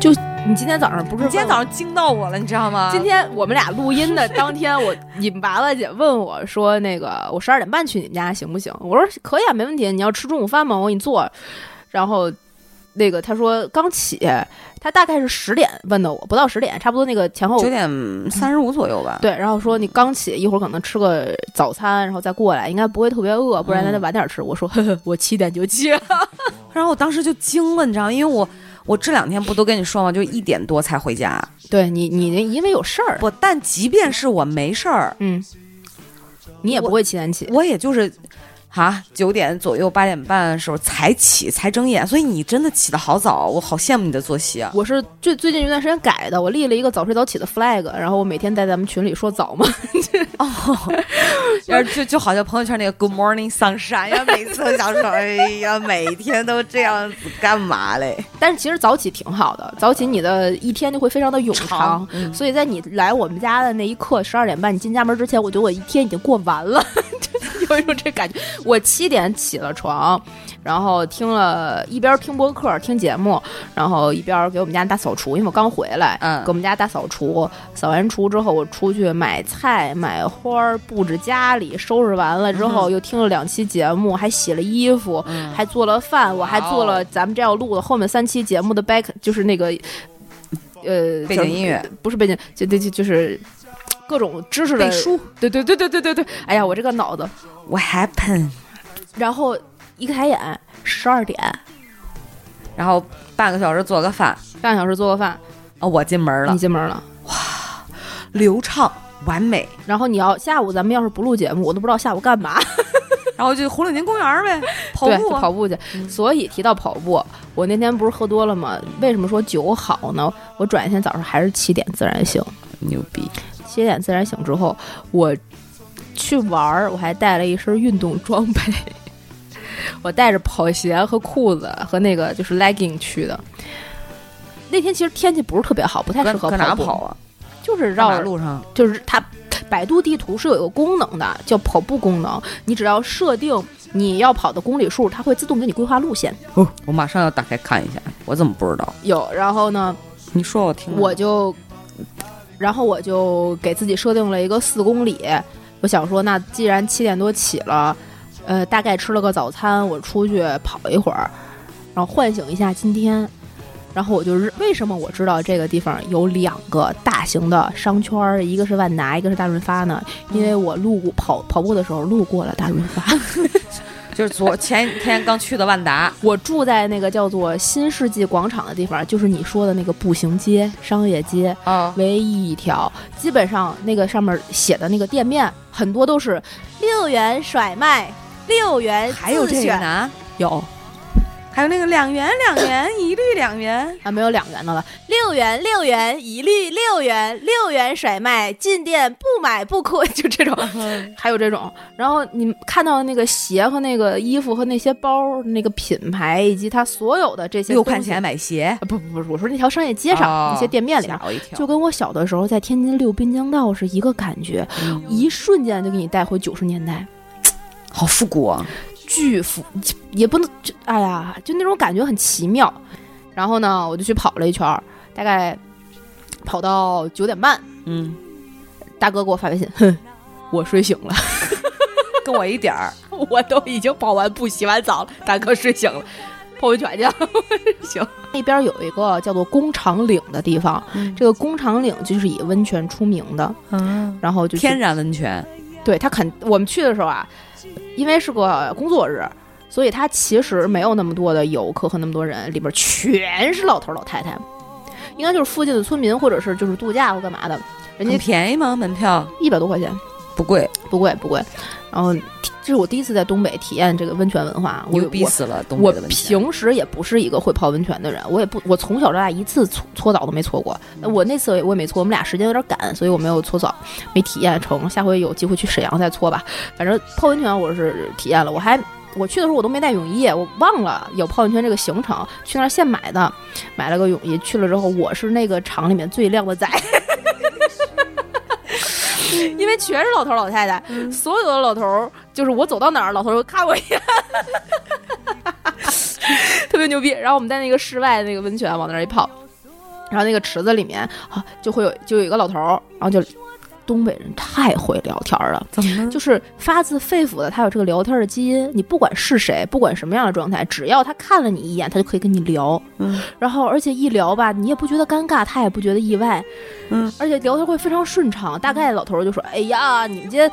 就你今天早上不是今天早上惊到我了，你知道吗？今天我们俩录音的当天，我你们娃娃姐问我说：“那个我十二点半去你们家行不行？”我说：“可以啊，没问题。你要吃中午饭吗？我给你做。”然后那个他说刚起，他大概是十点问的我，不到十点，差不多那个前后九点三十五左右吧。对，然后说你刚起，一会儿可能吃个早餐，然后再过来，应该不会特别饿，不然咱得晚点吃。我说呵呵，我七点就起了。然后我当时就惊了，你知道吗？因为我我这两天不都跟你说吗？就一点多才回家。对你，你那因为有事儿，不，但即便是我没事儿，嗯，你也不会七点起。我也就是。啊，九点左右、八点半的时候才起，才睁眼，所以你真的起得好早，我好羡慕你的作息啊！我是最最近一段时间改的，我立了一个早睡早起的 flag，然后我每天在咱们群里说早嘛。哦，然后就就好像朋友圈那个 Good Morning Sunshine 呀，每次都想说，哎呀，每天都这样子干嘛嘞？但是其实早起挺好的，早起你的一天就会非常的永长。所以在你来我们家的那一刻，十二点半你进家门之前，我觉得我一天已经过完了，就有一种这感觉。我七点起了床，然后听了一边听播客听节目，然后一边给我们家大扫除，因为我刚回来，嗯给我们家大扫除。扫完除之后，我出去买菜、买花儿，布置家里，收拾完了之后，又听了两期节目，还洗了衣服，嗯还做了饭，我还做了咱们这要录的后面三期节目的 back，就是那个呃背景音乐，不是背景，就就就就是各种知识的背书。对对对对对对对，哎呀，我这个脑子，What happened？然后一开眼十二点，然后半个小时做个饭，半个小时做个饭，哦，我进门了你，进门了。哇流畅完美，然后你要下午咱们要是不录节目，我都不知道下午干嘛。然后就红领巾公园呗，跑，步跑步去。所以提到跑步，我那天不是喝多了吗？为什么说酒好呢？我转一天早上还是七点自然醒，牛逼！七点自然醒之后，我去玩儿，我还带了一身运动装备，我带着跑鞋和裤子和那个就是 legging 去的。那天其实天气不是特别好，不太适合搁搁哪，跑啊？就是绕绕马路上。就是它，百度地图是有一个功能的，叫跑步功能。你只要设定你要跑的公里数，它会自动给你规划路线。哦，我马上要打开看一下，我怎么不知道？有，然后呢，你说我听。我就，然后我就给自己设定了一个四公里。我想说，那既然七点多起了，呃，大概吃了个早餐，我出去跑一会儿，然后唤醒一下今天。然后我就是为什么我知道这个地方有两个大型的商圈，一个是万达，一个是大润发呢？因为我路过跑跑步的时候路过了大润发。就是昨前天刚去的万达，我住在那个叫做新世纪广场的地方，就是你说的那个步行街、商业街。啊，唯一一条，基本上那个上面写的那个店面很多都是六元甩卖，六元还有这个呢？有，还有那个两元两元一律两元，啊，没有两元的了，六元六元一律六元，六元甩卖，进店不买不亏，就这种，还有这种。然后你看到那个鞋和那个衣服和那些包，那个品牌以及它所有的这些六块钱买鞋，啊不不不，我说那条商业街上、哦那些店面里就跟我小的时候在天津溜滨江道是一个感觉，嗯。一瞬间就给你带回九十年代。好复古啊！巨富，也不能，就哎呀，就那种感觉很奇妙。然后呢，我就去跑了一圈儿，大概跑到九点半，嗯，大哥给我发微信，哼，我睡醒了，跟我一点儿，我都已经跑完步、洗完澡了，大哥睡醒了，泡温泉去了，行。那边有一个叫做工厂岭的地方，这个工厂岭就是以温泉出名的，嗯，然后就天然温泉，对他肯，我们去的时候啊，因为是个工作日，所以他其实没有那么多的游客和那么多人，里边全是老头老太太，应该就是附近的村民或者是就是度假或干嘛的，人很家便宜吗？门票？一百多块钱，不贵，不贵不贵。然后这是我第一次在东北体验这个温泉文化，我牛逼死了！东我北的温泉，平时也不是一个会泡温泉的人，我也不，我从小到大一次搓搓澡都没搓过。我那次我也没搓，我们俩时间有点赶，所以我没有搓澡，没体验成。下回有机会去沈阳再搓吧。反正泡温泉我是体验了，我还我去的时候我都没带泳衣，我忘了有泡温泉这个行程，去那儿现买的，买了个泳衣。去了之后，我是那个厂里面最靓的仔。因为全是老头老太太，所有的老头儿就是我走到哪儿，老头儿都看我一眼，特别牛逼。然后我们在那个室外那个温泉往那儿一泡，然后那个池子里面啊就会有就有一个老头儿，然后就东北人太会聊天了。怎么了？就是发自肺腑的，他有这个聊天的基因。你不管是谁，不管什么样的状态，只要他看了你一眼，他就可以跟你聊。嗯，然后而且一聊吧，你也不觉得尴尬，他也不觉得意外。嗯，而且聊天会非常顺畅。大概老头就说：“哎呀，你们这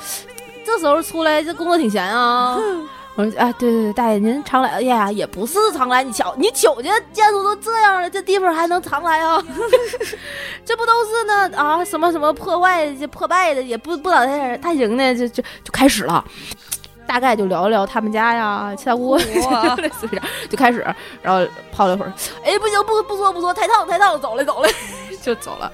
这时候出来，这工作挺闲啊。” 我说：“啊，对对对，大爷您常来？哎呀，也不是常来，你瞧你瞅见建筑都这样了，这地方还能常来啊？这不都是呢啊什么什么破坏这破败的，也不不咋太太行的，就就就开始了。”大概就聊一聊他们家呀，其他屋哇 类似于这样，就开始，然后泡了一会儿，哎，不行，不不说不说，太烫太烫，走了走了，就走了。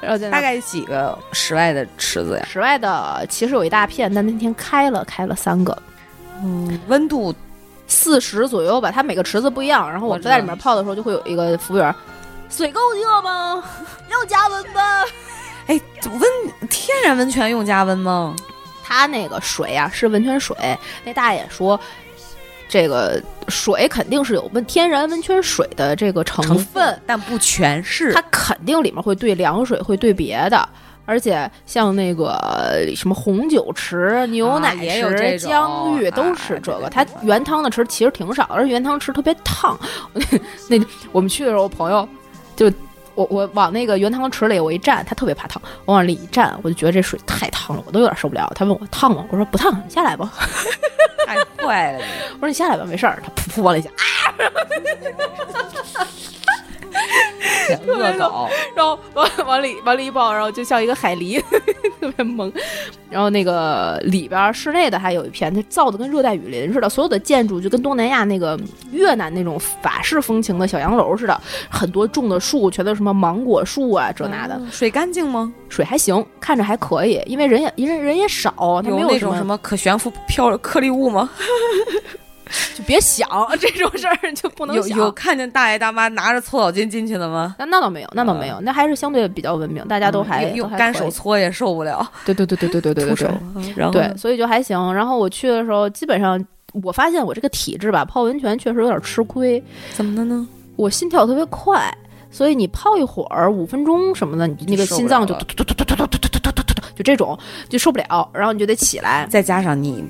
然后在大概几个室外的池子呀？室外的其实有一大片，但那天开了开了三个，嗯，温度四十左右吧。它每个池子不一样。然后我在里面泡的时候，就会有一个服务员，水够热吗？要加温吗？哎，温天然温泉用加温吗？它那个水啊是温泉水，那大爷说。这个水肯定是有温天然温泉水的这个成分，但不全是。它肯定里面会兑凉水，会兑别的。而且像那个呃什么红酒池、牛奶啊也有池、姜浴都是这个。它原汤的池其实挺少，而且原汤池特别烫。那我们去的时候，我朋友就我我往那个原汤池里我一站，他特别怕烫，我往里一站，我就觉得这水太烫了，我都有点受不了。他问我烫吗？我说不烫，你下来吧。太坏了你！我说你下来吧，没事儿。他噗噗往里下，恶搞，然后往往里往里一抱，然后就像一个海狸，特别萌。然后那个里边室内的还有一片，它造的跟热带雨林似的，所有的建筑就跟东南亚那个越南那种法式风情的小洋楼似的，很多种的树，全都是什么芒果树啊这那的，嗯水干净吗？水还行，看着还可以，因为人也人人也少，它没什有那种什么可悬浮漂颗粒物吗？就别想这种事儿就不能有想。有看见大爷大妈拿着搓澡巾进去的吗？那那倒没有，那倒没有，那还是相对比较文明，大家都还、干手搓也受不了，对对对对对对对对。然后对，所以就还行。然后我去的时候，基本上我发现我这个体质吧，泡温泉确实有点吃亏。怎么的呢？我心跳特别快，所以你泡一会儿五分钟什么的，你那个心脏就了了突突突突突突突突突突突，就这种就受不了，然后你就得起来。再加上你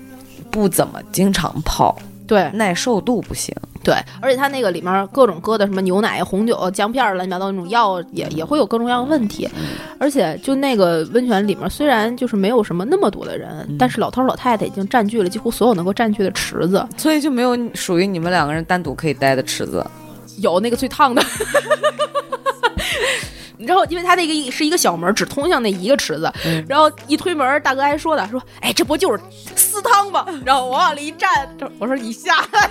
不怎么经常泡，对耐受度不行。对，而且它那个里面各种搁的什么牛奶、红酒、姜片儿乱七八糟那种药，也也会有各种各样的问题。而且就那个温泉里面，虽然就是没有什么那么多的人，但是老头儿老太太已经占据了几乎所有能够占据的池子。所以就没有属于你们两个人单独可以待的池子。有那个最烫的。然后，因为它那个是一个小门，只通向那一个池子。嗯然后一推门，大哥还说的说：“哎，这不就是私汤吗？”然后我往里一站，我说：“你下来。”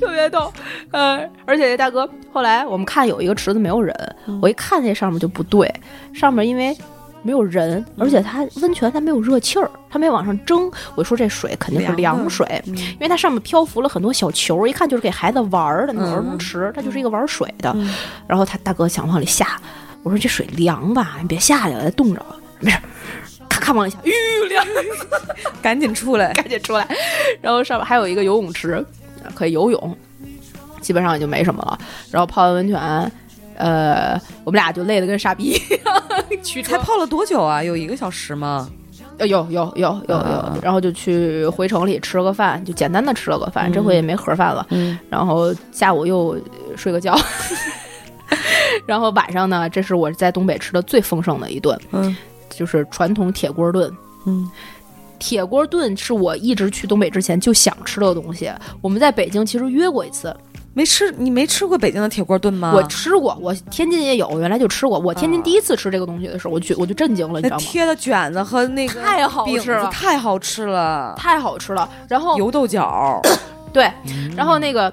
特别逗。呃，而且大哥后来我们看有一个池子没有人，我一看那上面就不对，上面因为。没有人，而且它温泉它没有热气儿，它没往上蒸。我说这水肯定是凉水，因为它上面漂浮了很多小球，一看就是给孩子玩儿的那种儿童池，它就是一个玩水的。然后他大哥想往里下，我说这水凉吧，你别下去了，冻着了。没事，咔咔往里下，吁凉，赶紧出来，赶紧出来。然后上面还有一个游泳池，可以游泳，基本上也就没什么了。然后泡完温泉。呃，我们俩就累得跟傻逼一样，驱车才泡了多久啊？有一个小时吗？呃，有有有有有，然后就去回城里吃了个饭，就简单的吃了个饭，这回也没盒饭了。嗯，然后下午又睡个觉，然后晚上呢，这是我在东北吃的最丰盛的一顿，嗯，就是传统铁锅炖。嗯，铁锅炖是我一直去东北之前就想吃的东西。我们在北京其实约过一次。没吃，你没吃过北京的铁锅炖吗？我吃过，我天津也有，原来就吃过。我天津第一次吃这个东西的时候，我就我就震惊了，你知道吗？贴的卷子和那个太好吃了，太好吃了，太好吃了。然后油豆角，对，然后那个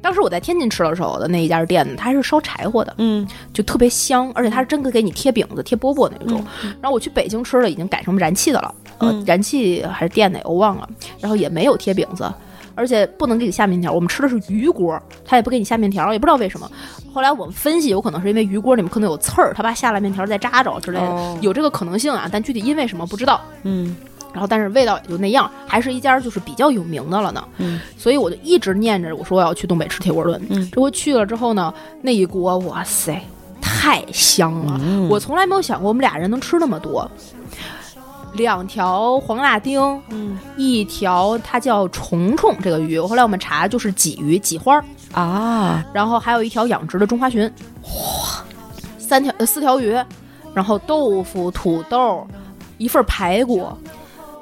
当时我在天津吃的时候的那一家店，它是烧柴火的，嗯，就特别香，而且它是真的给你贴饼子、贴饽饽那种。然后我去北京吃了已经改成燃气的了，呃，燃气还是电的，我忘了。然后也没有贴饼子。而且不能给你下面条，我们吃的是鱼锅，他也不给你下面条，也不知道为什么。后来我们分析，有可能是因为鱼锅里面可能有刺儿，他怕下了面条再扎着之类的，有这个可能性啊。但具体因为什么不知道。嗯。然后，但是味道也就那样，还是一家就是比较有名的了呢。嗯。所以我就一直念着，我说我要去东北吃铁锅炖。嗯。这回去了之后呢，那一锅，哇塞，太香了！我从来没有想过我们俩人能吃那么多。两条黄辣丁，嗯，一条它叫虫虫这个鱼，后来我们查就是鲫鱼鲫花啊，然后还有一条养殖的中华鲟，哇，三条呃四条鱼，然后豆腐土豆，一份排骨，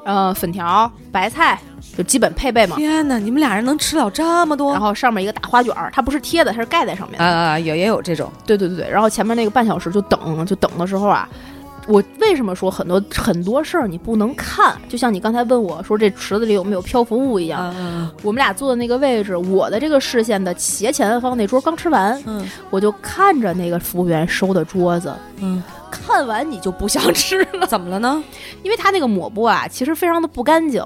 呃粉条白菜，就基本配备嘛。天哪，你们俩人能吃了这么多？然后上面一个大花卷儿，它不是贴的，它是盖在上面。啊啊，有也有这种。对对对对，然后前面那个半小时就等，就等的时候啊。我为什么说很多很多事儿你不能看？就像你刚才问我说这池子里有没有漂浮物一样。我们俩坐的那个位置，我的这个视线的斜前方那桌刚吃完，嗯，我就看着那个服务员收的桌子，嗯，看完你就不想吃了。怎么了呢？因为他那个抹布啊，其实非常的不干净，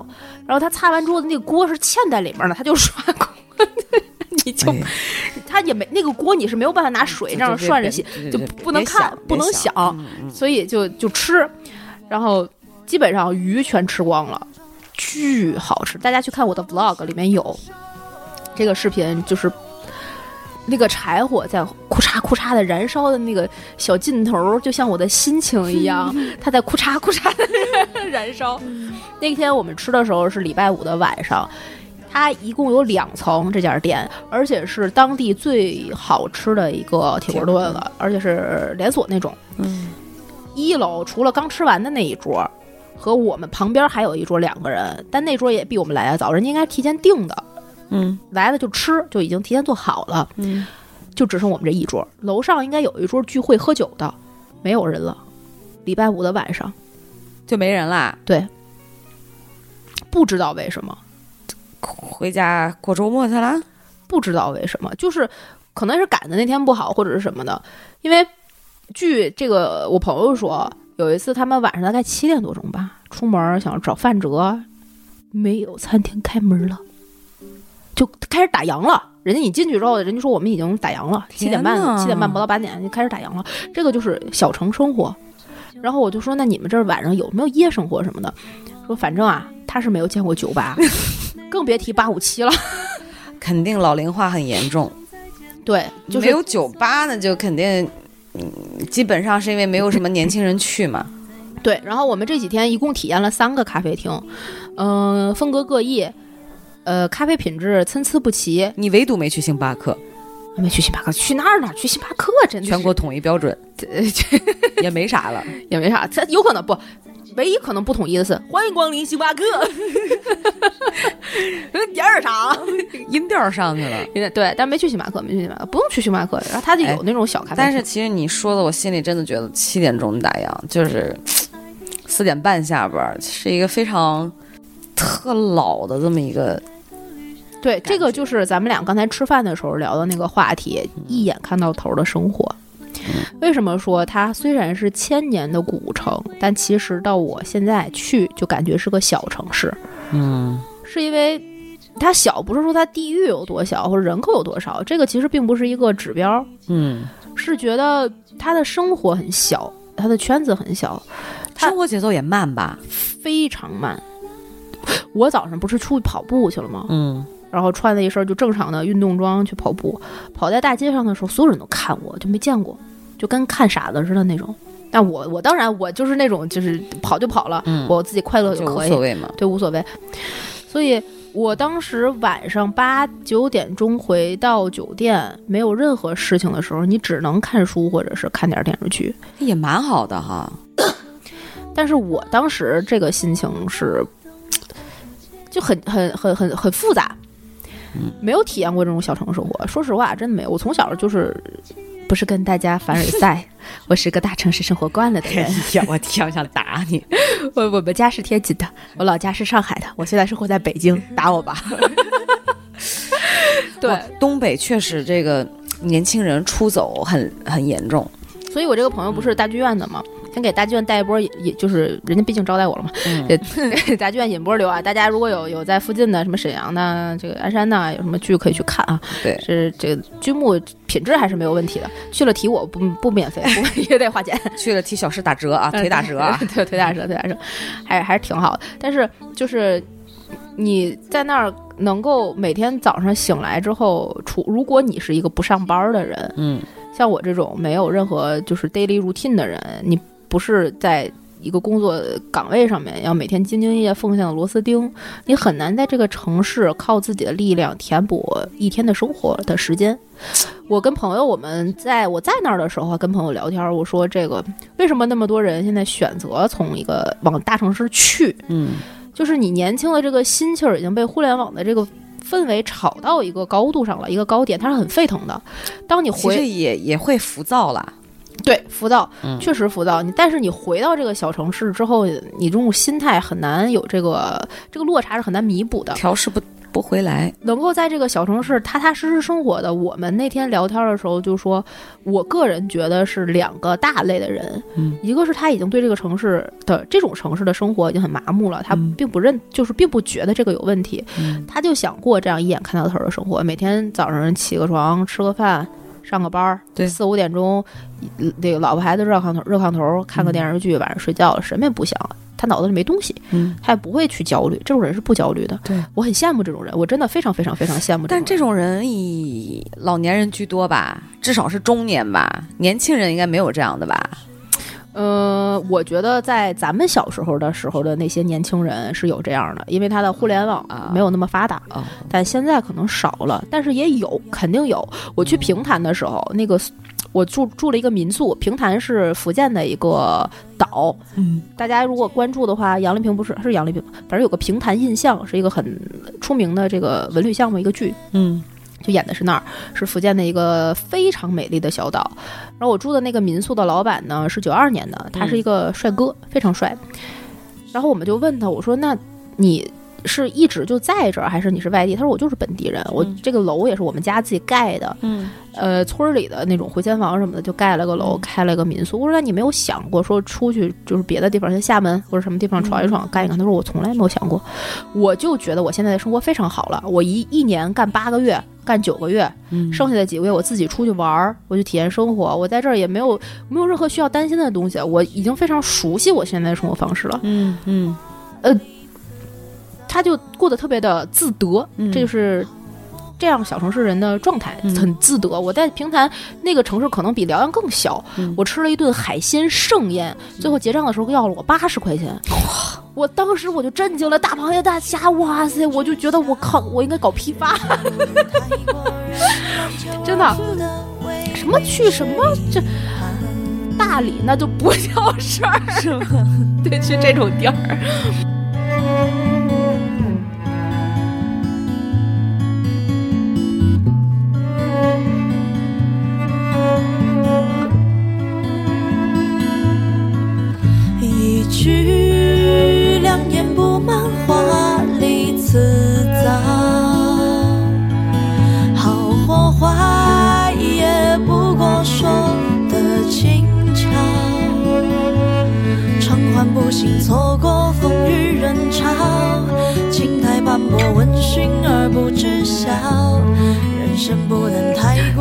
然后他擦完桌子那个锅是嵌在里面的，他就刷锅。你就，他也没那个锅，你是没有办法拿水这样涮着洗，就不能看，不能想，所以就就吃，然后基本上鱼全吃光了，巨好吃。大家去看我的 vlog 里面有这个视频，就是那个柴火在库嚓库嚓的燃烧的那个小劲头，就像我的心情一样，它在库嚓库嚓的 燃烧。那天我们吃的时候是礼拜五的晚上。它一共有两层，这家店，而且是当地最好吃的一个铁锅炖了，而且是连锁那种。嗯，一楼除了刚吃完的那一桌，和我们旁边还有一桌两个人，但那桌也比我们来的早，人家应该提前订的。嗯，来了就吃，就已经提前做好了。嗯，就只剩我们这一桌，楼上应该有一桌聚会喝酒的，没有人了。礼拜五的晚上就没人啦？对，不知道为什么。回家过周末去了，不知道为什么，就是可能是赶的那天不好，或者是什么的。因为据这个我朋友说，有一次他们晚上大概七点多钟吧，出门想找饭辙，没有餐厅开门了，就开始打烊了。人家你进去之后，人家说我们已经打烊了，七点半七点半不到八点就开始打烊了。这个就是小城生活。然后我就说，那你们这儿晚上有没有夜生活什么的？说反正啊，他是没有见过酒吧。更别提八五七了，肯定老龄化很严重。对，就没有酒吧，那就肯定，嗯，基本上是因为没有什么年轻人去嘛。对，然后我们这几天一共体验了三个咖啡厅，嗯，风格各异，呃，咖啡品质参差不齐。你唯独没去星巴克，没去星巴克，去那儿呢？去星巴克，真的全国统一标准，也没啥了，也没啥，它有可能不。唯一可能不统一的是，欢迎光临星巴克。点儿啥？音调上去了。对，但没去星巴克，没去星巴克，不用去星巴克。然后他就有那种小咖啡。但是其实你说的，我心里真的觉得七点钟打烊，就是四点半下班，是一个非常特老的这么一个对，这个就是咱们俩刚才吃饭的时候聊的那个话题，一眼看到头的生活。为什么说它虽然是千年的古城，但其实到我现在去就感觉是个小城市？嗯是因为它小，不是说它地域有多小或者人口有多少，这个其实并不是一个指标，嗯，是觉得它的生活很小，它的圈子很小，生活节奏也慢吧？非常慢。我早上不是出去跑步去了吗？嗯然后穿了一身就正常的运动装去跑步，跑在大街上的时候，所有人都看我，就没见过，就跟看傻子似的那种。但我我当然我就是那种就是跑就跑了，嗯我自己快乐就可以，所谓嘛。对，无所谓。所以我当时晚上八九点钟回到酒店，没有任何事情的时候，你只能看书或者是看点电视剧。也蛮好的哈。但是我当时这个心情是，就很很很很很复杂，没有体验过这种小城生活。说实话，真的没有。我从小就是不是跟大家凡尔赛，我是个大城市生活惯了的人。呀，我挺想打你。我我们家是天津的，我老家是上海的，我现在生活在北京，打我吧。对，东北确实这个年轻人出走很很严重。所以我这个朋友不是大剧院的嘛，先给大剧院带一波，也也就是人家毕竟招待我了嘛，嗯 给给大剧院引波流啊！大家如果有有在附近的什么沈阳的、这个鞍山的，有什么剧可以去看啊？对是这个剧目品质还是没有问题的。去了提我不不免费，不也得花钱，去了提小时打折啊，腿打折啊。对，腿打折，腿打折，还还是挺好的。但是就是你在那儿能够每天早上醒来之后，除如果你是一个不上班的人，嗯像我这种没有任何就是 daily routine 的人，你不是在一个工作岗位上面要每天兢兢业业奉献的螺丝钉，你很难在这个城市靠自己的力量填补一天的生活的时间。我跟朋友，我们在我在那儿的时候，跟朋友聊天，我说这个为什么那么多人现在选择从一个往大城市去，嗯就是你年轻的这个心气儿已经被互联网的这个氛围炒到一个高度上了，一个高点，它是很沸腾的。当你回其实也也会浮躁啦。对，浮躁，嗯确实浮躁。你但是你回到这个小城市之后，你这种心态很难有这个这个落差是很难弥补的。调试不不回来。能够在这个小城市踏踏实实生活的，我们那天聊天的时候就说，我个人觉得是两个大类的人，嗯一个是他已经对这个城市的这种城市的生活已经很麻木了，他嗯并不认，就是并不觉得这个有问题，嗯他就想过这样一眼看到头的生活，每天早上起个床，吃个饭，上个班儿，对四五点钟，呃这个老婆孩子热炕头，热炕头看个电视剧，晚上睡觉了，什么也不想，他脑子里没东西，嗯，他也不会去焦虑，这种人是不焦虑的。对我很羡慕这种人，我真的非常非常非常羡慕但这种种人以老年人居多吧，至少是中年吧，年轻人应该没有这样的吧？人。呃，我觉得在咱们小时候的时候的那些年轻人是有这样的，因为他的互联网啊没有那么发达。啊，但现在可能少了，但是也有，肯定有。我去平潭的时候，那个我住住了一个民宿，平潭是福建的一个岛。嗯，大家如果关注的话，杨丽萍不是是杨丽萍，反正有个平潭印象，是一个很出名的这个文旅项目一个剧，嗯就演的是那儿，是福建的一个非常美丽的小岛。然后我住的那个民宿的老板呢是九二年的，他是一个帅哥，非常帅。然后我们就问他，我说：“那你是一直就在这儿，还是你是外地？”他说：“我就是本地人，我这个楼也是我们家自己盖的，嗯呃，村儿里的那种回迁房什么的，就盖了个楼，开了个民宿。”我说：“那你没有想过说出去就是别的地方，像厦门或者什么地方闯一闯，干一干？”他说：“我从来没有想过，我就觉得我现在的生活非常好了，我一一年干八个月，干九个月，嗯剩下的几个月我自己出去玩儿，我去体验生活。我在这儿也没有没有任何需要担心的东西，我已经非常熟悉我现在的生活方式了。嗯嗯他就过得特别的自得，嗯这就是。这样小城市人的状态嗯很自得。我在平潭那个城市可能比辽阳更小，嗯我吃了一顿海鲜盛宴，最后结账的时候要了我八十块钱。我当时我就震惊了，大螃蟹、大虾，哇塞！我就觉得我靠，我应该搞批发，真的。什么去什么这大理那就不叫事儿？对，去这种地儿。里好或坏，也不过的轻巧。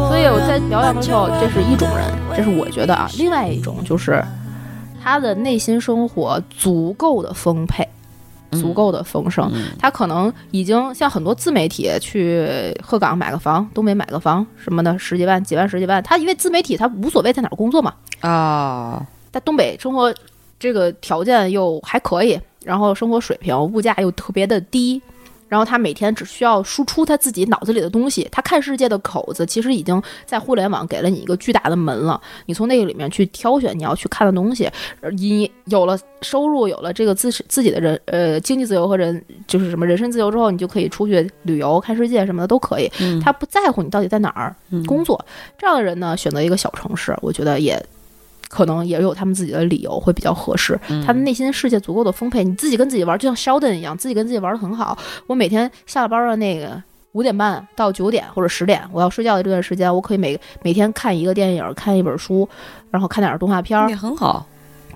所以我在摇摇的时候，这是一种人，这是我觉得啊，另外一种就是他的内心生活足够的丰沛。足够的丰盛。他可能已经像很多自媒体去鹤岗买个房，东北买个房什么的，十几万、几万、十几万。他因为自媒体，他无所谓在哪儿工作嘛，啊，在东北生活这个条件又还可以，然后生活水平、物价又特别的低，然后他每天只需要输出他自己脑子里的东西，他看世界的口子其实已经在互联网给了你一个巨大的门了，你从那个里面去挑选你要去看的东西，呃你有了收入，有了这个自自己的人呃经济自由和人就是什么人身自由之后，你就可以出去旅游、看世界什么的都可以，嗯。他不在乎你到底在哪儿工作。这样的人呢，选择一个小城市，我觉得也可能也有他们自己的理由会比较合适。他的内心世界足够的丰沛，你自己跟自己玩，就像 Sheldon 一样，自己跟自己玩的很好。我每天下了班的那个。五点半到九点或者十点，我要睡觉的这段时间，我可以每每天看一个电影，看一本书，然后看点儿动画片儿也。很好，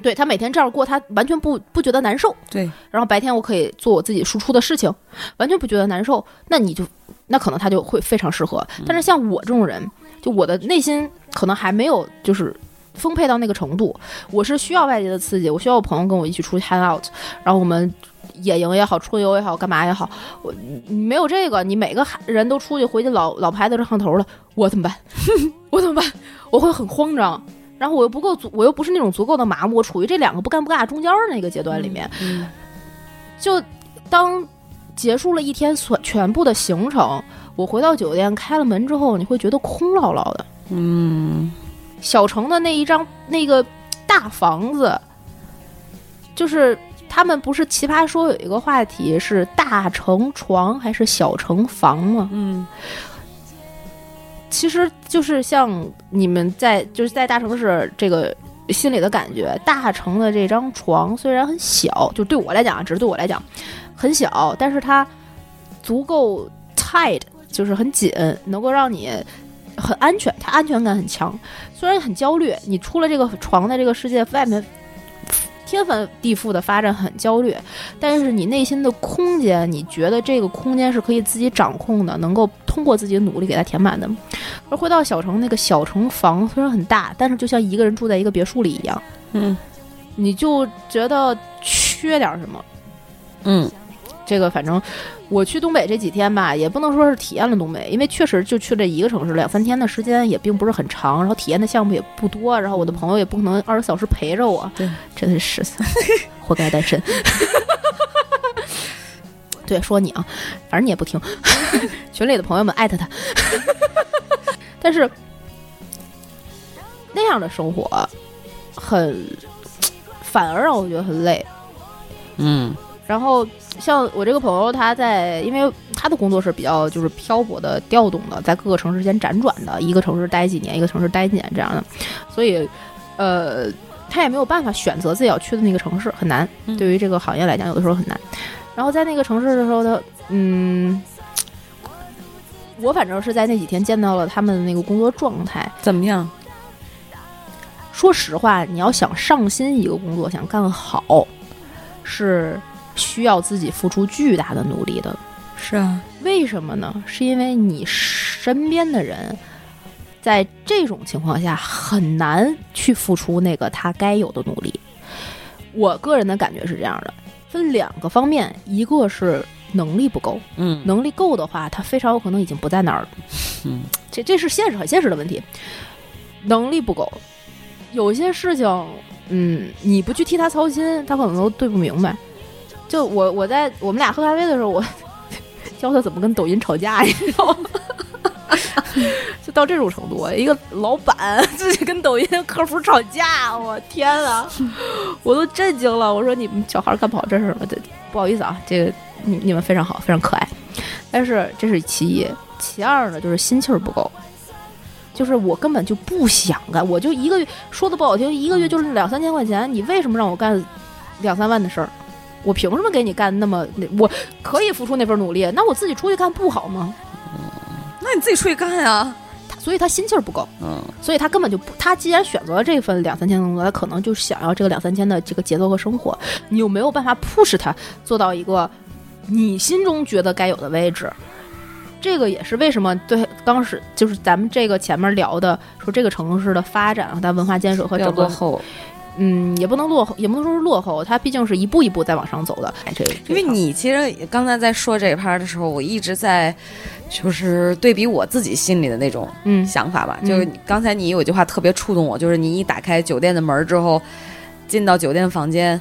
对他每天这样过，他完全不不觉得难受。对，然后白天我可以做我自己输出的事情，完全不觉得难受。那你就那可能他就会非常适合。但是像我这种人，就我的内心可能还没有就是丰沛到那个程度，我是需要外界的刺激，我需要我朋友跟我一起出去 hang out，然后我们。野营也好，春游也好，干嘛也好，我你没有这个，你每个人都出去回去老老排在这上头了，我怎么办？我怎么办？我会很慌张，然后我又不够足，我又不是那种足够的麻木，我处于这两个不干不尬中间的那个阶段里面。嗯就当结束了一天所全部的行程，我回到酒店开了门之后，你会觉得空落落的。嗯小城的那一张那个大房子，就是他们不是奇葩说有一个话题是大城床还是小城房吗？嗯其实就是像你们在就是在大城市这个心里的感觉，大城的这张床虽然很小，就对我来讲啊，只是对我来讲很小，但是它足够 tight，就是很紧，能够让你很安全，它安全感很强。虽然很焦虑，你出了这个床在这个世界外面天翻地覆的发展很焦虑，但是你内心的空间，你觉得这个空间是可以自己掌控的，能够通过自己的努力给它填满的。而回到小城，那个小城房虽然很大，但是就像一个人住在一个别墅里一样，嗯你就觉得缺点什么。嗯这个反正我去东北这几天吧，也不能说是体验了东北，因为确实就去这一个城市，两三天的时间也并不是很长，然后体验的项目也不多，然后我的朋友也不可能二十四小时陪着我，对，真的是活该单身。对，说你啊，反正你也不听，群里的朋友们艾特他。但是那样的生活很，反而让我觉得很累。嗯然后像我这个朋友，他在因为他的工作是比较就是漂泊的、调动的，在各个城市间辗转的，一个城市待几年，一个城市待几年这样的，所以呃，他也没有办法选择自己要去的那个城市，很难。嗯对于这个行业来讲，有的时候很难。然后在那个城市的时候，他嗯。我反正是在那几天见到了他们的那个工作状态。怎么样？说实话，你要想上心一个工作，想干好，是需要自己付出巨大的努力的。是啊，为什么呢？是因为你身边的人，在这种情况下很难去付出那个他该有的努力。我个人的感觉是这样的，分两个方面，一个是能力不够，嗯能力够的话，他非常有可能已经不在那儿了。嗯，这这是现实很现实的问题，能力不够，有些事情，嗯，你不去替他操心，他可能都对不明白。就我我在我们俩喝咖啡的时候，我 教他怎么跟抖音吵架，你知道吗？就到这种程度，一个老板自己跟抖音客服吵架，我天啊，我都震惊了。我说你们小孩干不好这事吗？这不好意思啊，这个你你们非常好，非常可爱。但是这是其一，其二呢，就是心气儿不够。就是我根本就不想干，我就一个月说的不好听，一个月就是两三千块钱，你为什么让我干两三万的事儿？我凭什么给你干那么？那我可以付出那份努力，那我自己出去干不好吗？那你自己出去干呀。所以他心气儿不够，嗯所以他根本就不，他既然选择了这份两三千的工作，他可能就想要这个两三千的这个节奏和生活，你又没有办法 push 他做到一个你心中觉得该有的位置？这个也是为什么对当时就是咱们这个前面聊的说这个城市的发展和它文化建设和整个后，嗯，也不能落后，也不能说是落后，它毕竟是一步一步在往上走的。哎，这因为你其实刚才在说这一趴的时候，我一直在就是对比我自己心里的那种嗯想法吧。嗯就是刚才你有一句话特别触动我，就是你一打开酒店的门之后，进到酒店房间，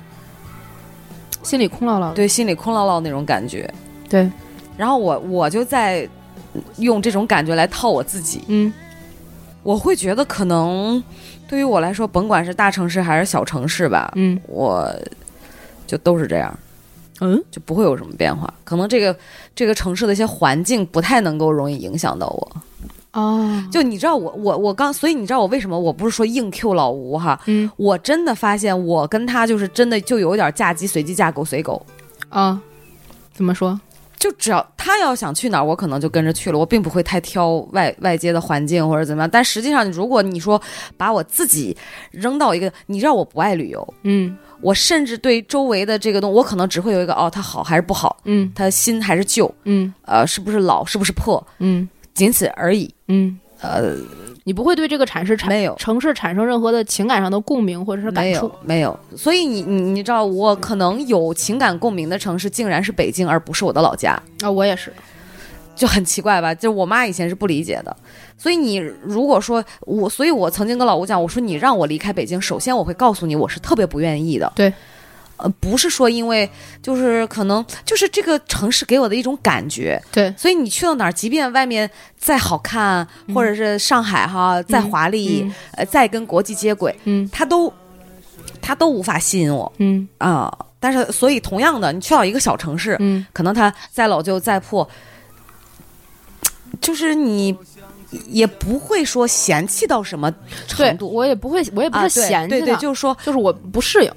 心里空落落。对，心里空落落那种感觉。对，然后我我就在用这种感觉来套我自己，嗯我会觉得可能对于我来说，甭管是大城市还是小城市吧，嗯我就都是这样。嗯就不会有什么变化。可能这个这个城市的一些环境不太能够容易影响到我。哦，就你知道我我我刚，所以你知道我为什么我不是说硬 Q 老吴哈？嗯我真的发现我跟他就是真的就有点嫁鸡随鸡嫁狗随狗。啊，怎么说？就只要他要想去哪儿，我可能就跟着去了，我并不会太挑外外界的环境或者怎么样。但实际上，如果你说把我自己扔到一个，你知道我不爱旅游，嗯我甚至对周围的这个东，我可能只会有一个哦，它好还是不好，嗯它新还是旧，嗯呃，是不是老，是不是破，嗯仅此而已。嗯，呃，你不会对这个城市产没有城市产生任何的情感上的共鸣或者是感没触有。没有，所以你你你知道，我可能有情感共鸣的城市，竟然是北京，而不是我的老家，啊，我也是。就很奇怪吧？就我妈以前是不理解的。所以你如果说我，所以我曾经跟老吴讲，我说你让我离开北京，首先我会告诉你，我是特别不愿意的。对。呃，不是说因为就是可能就是这个城市给我的一种感觉，对，所以你去到哪儿，即便外面再好看，或者是上海哈再华丽，嗯。呃，再跟国际接轨，嗯。它都它都无法吸引我嗯。啊。但是，所以同样的，你去到一个小城市，嗯。可能它再老旧再破，就是你也不会说嫌弃到什么程，度。我也不会，我也不啊，是对对对，嫌弃它就是说，就是我不适应。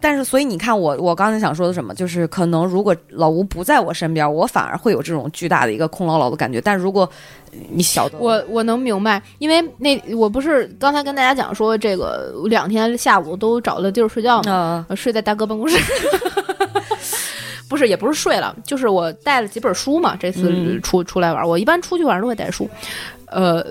但是所以你看我，我刚才想说的什么，就是可能如果老吴不在我身边，我反而会有这种巨大的一个空落落的感觉。但如果你晓得我我能明白，因为那我不是刚才跟大家讲说，这个两天下午都找了地儿睡觉吗？睡在大哥办公室。不是，也不是睡了，就是我带了几本书嘛。这次嗯出、出来玩，我一般出去玩都会带书，呃，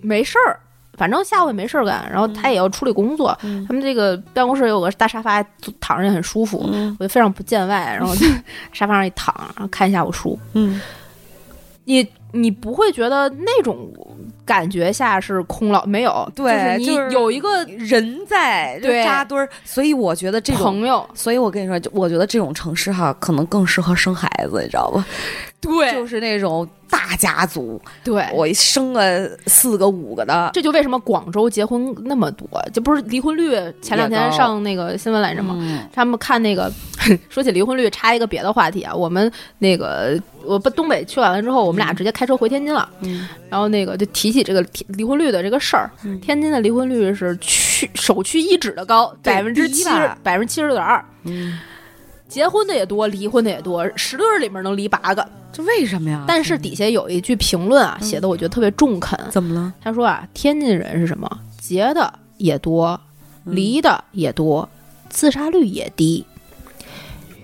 没事儿，反正下午也没事儿干，然后他也要处理工作。嗯他们这个办公室有个大沙发，躺着也很舒服，嗯我就非常不见外，然后就 沙发上一躺，然后看一下午书。嗯，你你不会觉得那种感觉下是空了没有？对就是你有一个人在对扎堆儿，所以我觉得这种朋友，所以我跟你说，就我觉得这种城市哈，可能更适合生孩子，你知道吧？对。就是那种大家族，对，我一生个四个五个的，这就为什么广州结婚那么多，这不是离婚率前两天上那个新闻来着吗？嗯。他们看那个，说起离婚率，插一个别的话题啊，我们那个我不东北去完了之后，我们俩直接开车回天津了，嗯。然后那个就提起这个离离婚率的这个事儿，嗯。天津的离婚率是屈首屈一指的高，百分之七十百分之七十六点二，嗯，结婚的也多，离婚的也多，十对儿里面能离八个。这为什么呀？但是底下有一句评论啊，写的我觉得特别中肯，怎么了？他说啊，天津人是什么？结的也多，离的也多，自杀率也低。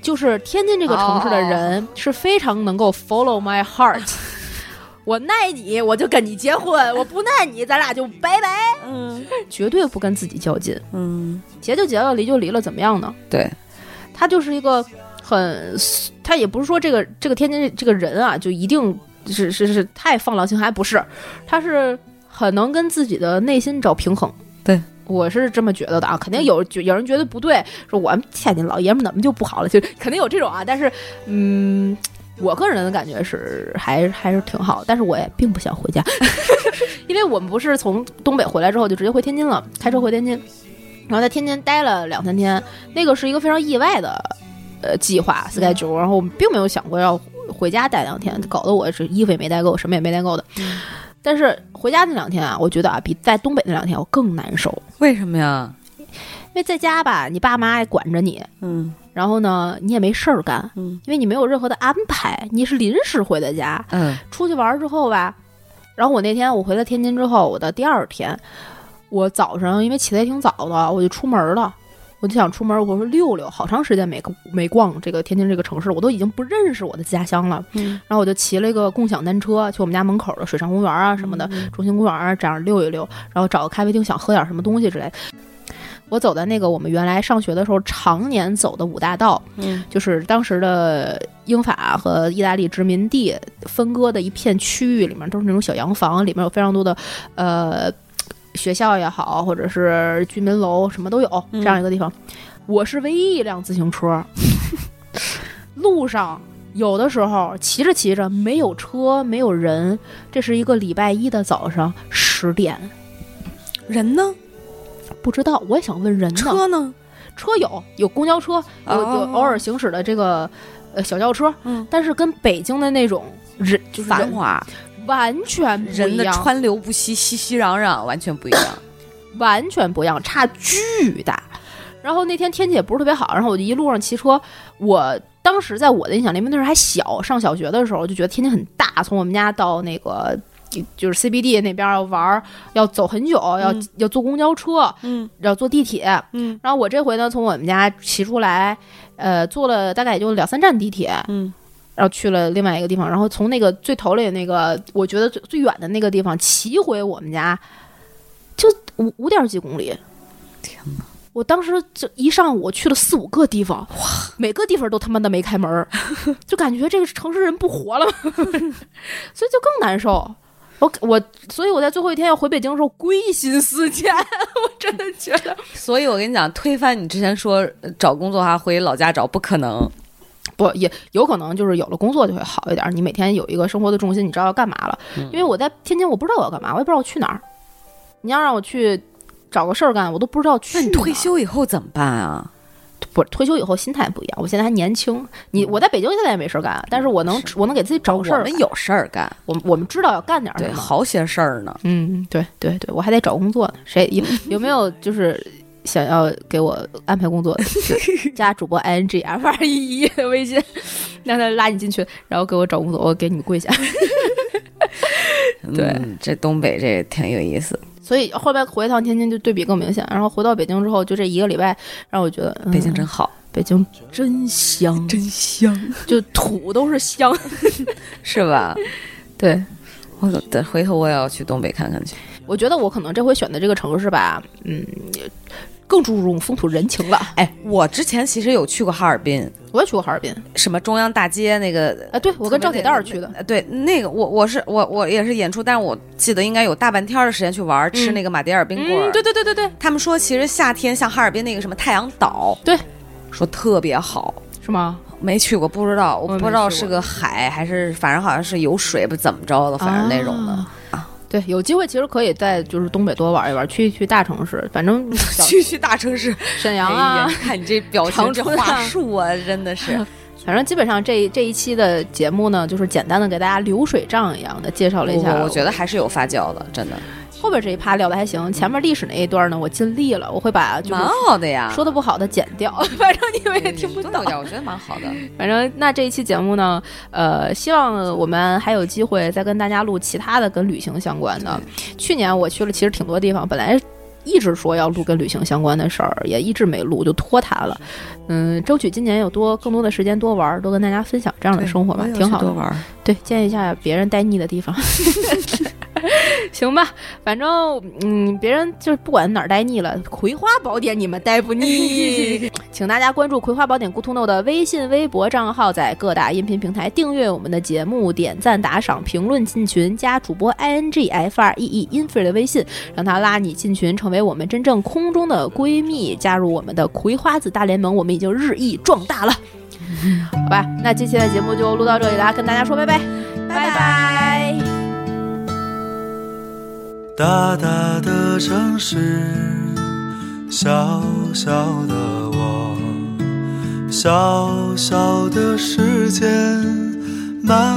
就是天津这个城市的人是非常能够 follow my heart。我耐你，我就跟你结婚；我不耐你，咱俩就拜拜。嗯绝对不跟自己较劲，嗯，结就结了，离就离了，怎么样呢？对，他就是一个很，他也不是说这个这个天津这个人啊，就一定是是是太放浪形骸，不是，他是很能跟自己的内心找平衡。对。我是这么觉得的啊，肯定有有人觉得不对，说我们天津老爷们怎么就不好了？就肯定有这种啊，但是，嗯，我个人的感觉是还还是挺好，但是我也并不想回家，因为我们不是从东北回来之后就直接回天津了，开车回天津，然后在天津待了两三天，那个是一个非常意外的呃计划 schedule，然后我们并没有想过要回家待两天，搞得我是衣服也没带够，什么也没带够的。但是回家那两天啊，我觉得啊，比在东北那两天我更难受，为什么呀？因为在家吧，你爸妈也管着你，嗯然后呢，你也没事儿干，嗯因为你没有任何的安排，你是临时回的家。嗯出去玩儿之后吧，然后我那天我回了天津之后，我的第二天，我早上因为起得也挺早的，我就出门了。我就想出门，我说溜溜，好长时间没没逛这个天津这个城市，我都已经不认识我的家乡了。嗯然后我就骑了一个共享单车，去我们家门口的水上公园啊什么的，中心公园啊这样溜一溜，然后找个咖啡厅想喝点什么东西之类的。我走在那个我们原来上学的时候常年走的五大道，嗯就是当时的英法和意大利殖民地分割的一片区域，里面都是那种小洋房，里面有非常多的呃学校也好，或者是居民楼，什么都有嗯这样一个地方。我是唯一一辆自行车，路上有的时候骑着骑着没有车没有人，这是一个礼拜一的早上十点，人呢？不知道，我也想问人呢。车呢？车有有公交车，有有哦偶尔行驶的这个呃小轿车，嗯，但是跟北京的那种人就是人繁华，完全不人的川流不息，熙熙攘攘，完全不一样。完全不一样，差巨大。然后那天天气也不是特别好，然后我就一路上骑车，我当时在我的印象里面那时候还小，上小学的时候就觉得天津很大，从我们家到那个。就是 CBD 那边要玩儿，要走很久，要、嗯要坐公交车，嗯要坐地铁，嗯然后我这回呢，从我们家骑出来，呃，坐了大概也就两三站地铁，嗯，然后去了另外一个地方，然后从那个最头里那个我觉得最最远的那个地方骑回我们家，就五五点几公里。天哪！我当时就一上午去了四五个地方，哇，每个地方都他妈的没开门儿，就感觉这个城市人不活了，所以就更难受。我我，所以我在最后一天要回北京的时候归心似箭，我真的觉得所以我跟你讲，推翻你之前说呃找工作还回老家找，不可能。不也有可能就是有了工作就会好一点，你每天有一个生活的重心，你知道要干嘛了。因为我在天津，我不知道我要干嘛，我也不知道我去哪儿。你要让我去找个事儿干，我都不知道去哪儿。那你退休以后怎么办啊？不退休以后心态不一样，我现在还年轻。你我在北京现在也没事儿干，但是我能我能给自己找个事儿。我们有事儿干，我们我们知道要干点对，什么。好些事儿呢。嗯，对对对，我还得找工作呢。谁有有没有就是想要给我安排工作的？加主播 i n g f r e e 微信，让他拉你进去，然后给我找工作，我给你们跪下。对嗯这东北这挺有意思。所以后边回一趟天津就对比更明显，然后回到北京之后，就这一个礼拜让我觉得、嗯北京真好，北京真香，真香，就土都是香。是吧？对，我等回头我也要去东北看看去。我觉得我可能这回选的这个城市吧，嗯，更注重风土人情了。哎，我之前其实有去过哈尔滨，我也去过哈尔滨，什么中央大街那个。啊，对我跟赵铁蛋儿去的。呃对，那个我我是我我也是演出，但是我记得应该有大半天儿的时间去玩儿，吃嗯那个马迭尔冰棍儿。嗯，对对对对对，他们说其实夏天像哈尔滨那个什么太阳岛，对，说特别好。是吗？没去过，不知道，我不知道是个海还是，反正好像是有水，不怎么着的，反正那种的。啊对，有机会其实可以在就是东北多玩一玩，去一去大城市，反正小 去去大城市，沈阳啊，看你这表情，话术啊，真的是。反正基本上这这一期的节目呢，就是简单的给大家流水账一样的介绍了一下。我我觉得还是有发酵的，真的后边这一趴聊的还行，前面历史那一段呢，我尽力了，我会把就是蛮好的呀。说的不好的剪掉，反正你们也听不到我觉得蛮好的。反正那这一期节目呢，呃，希望我们还有机会再跟大家录其他的跟旅行相关的。去年我去了其实挺多地方，本来一直说要录跟旅行相关的事儿，也一直没录，就拖沓了。嗯，争取今年有多更多的时间多玩儿，多跟大家分享这样的生活吧，挺好的多。玩。对，见一下别人待腻的地方。行吧，反正嗯，别人就是不管哪儿待腻了，《葵花宝典》你们待不腻。请大家关注《葵花宝典 Good to Know》的微信、微博账号，在各大音频平台订阅我们的节目，点赞、打赏、评论、进群，加主播 i n g f r e e infree 的微信，让他拉你进群，成为我们真正空中的闺蜜，加入我们的葵花籽大联盟，我们已经日益壮大了。好吧，那这期的节目就录到这里啦，跟大家说拜拜，拜拜。大大的城市，小小的我，小小的时间，慢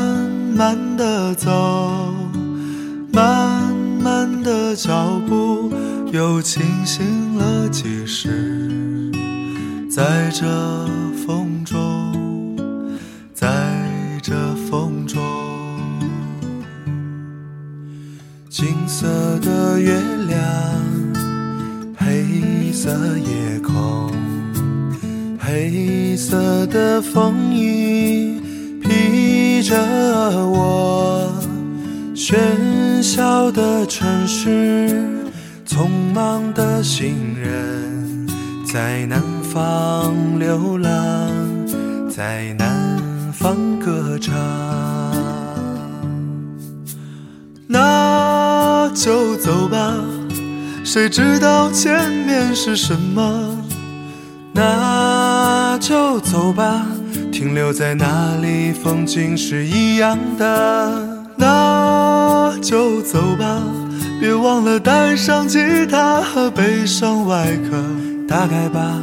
慢的走，慢慢的脚步又清醒了几时，在这风中，金色的月亮，黑色夜空，黑色的风衣披着我。喧嚣的城市，匆忙的行人，在南方流浪，在南方歌唱。就走吧，谁知道前面是什么？那就走吧，停留在那里，风景是一样的。那就走吧，别忘了带上吉他和悲伤外壳。大概吧，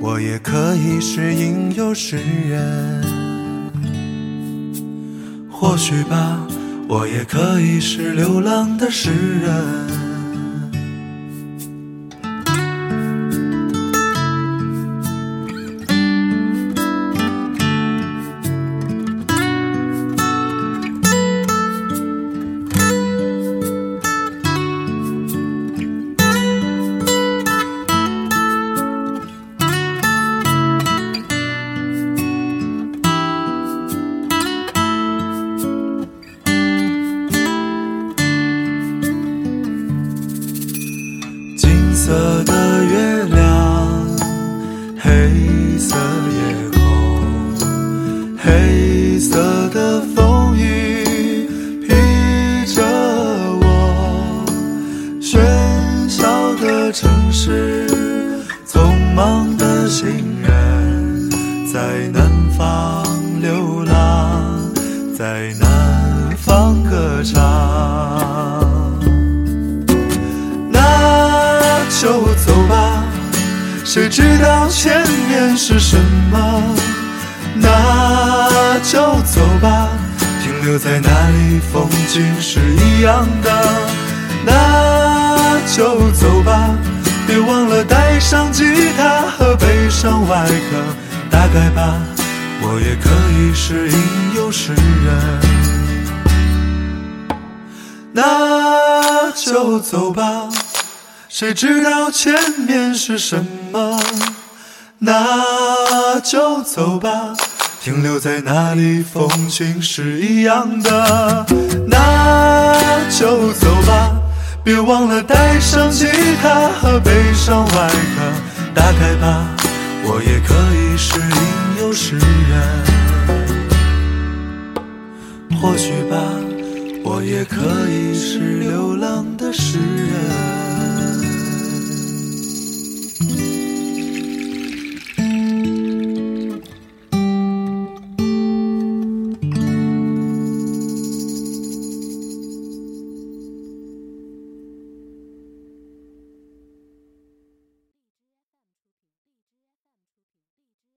我也可以是吟游诗人。或许吧，我也可以是流浪的诗人。是吟游诗人。那就走吧，谁知道前面是什么？那就走吧，停留在那里，风景是一样的。那就走吧，别忘了带上吉他和悲伤外壳。打开吧，我也可以是吟游诗人。或许吧，我也可以是流浪的诗人。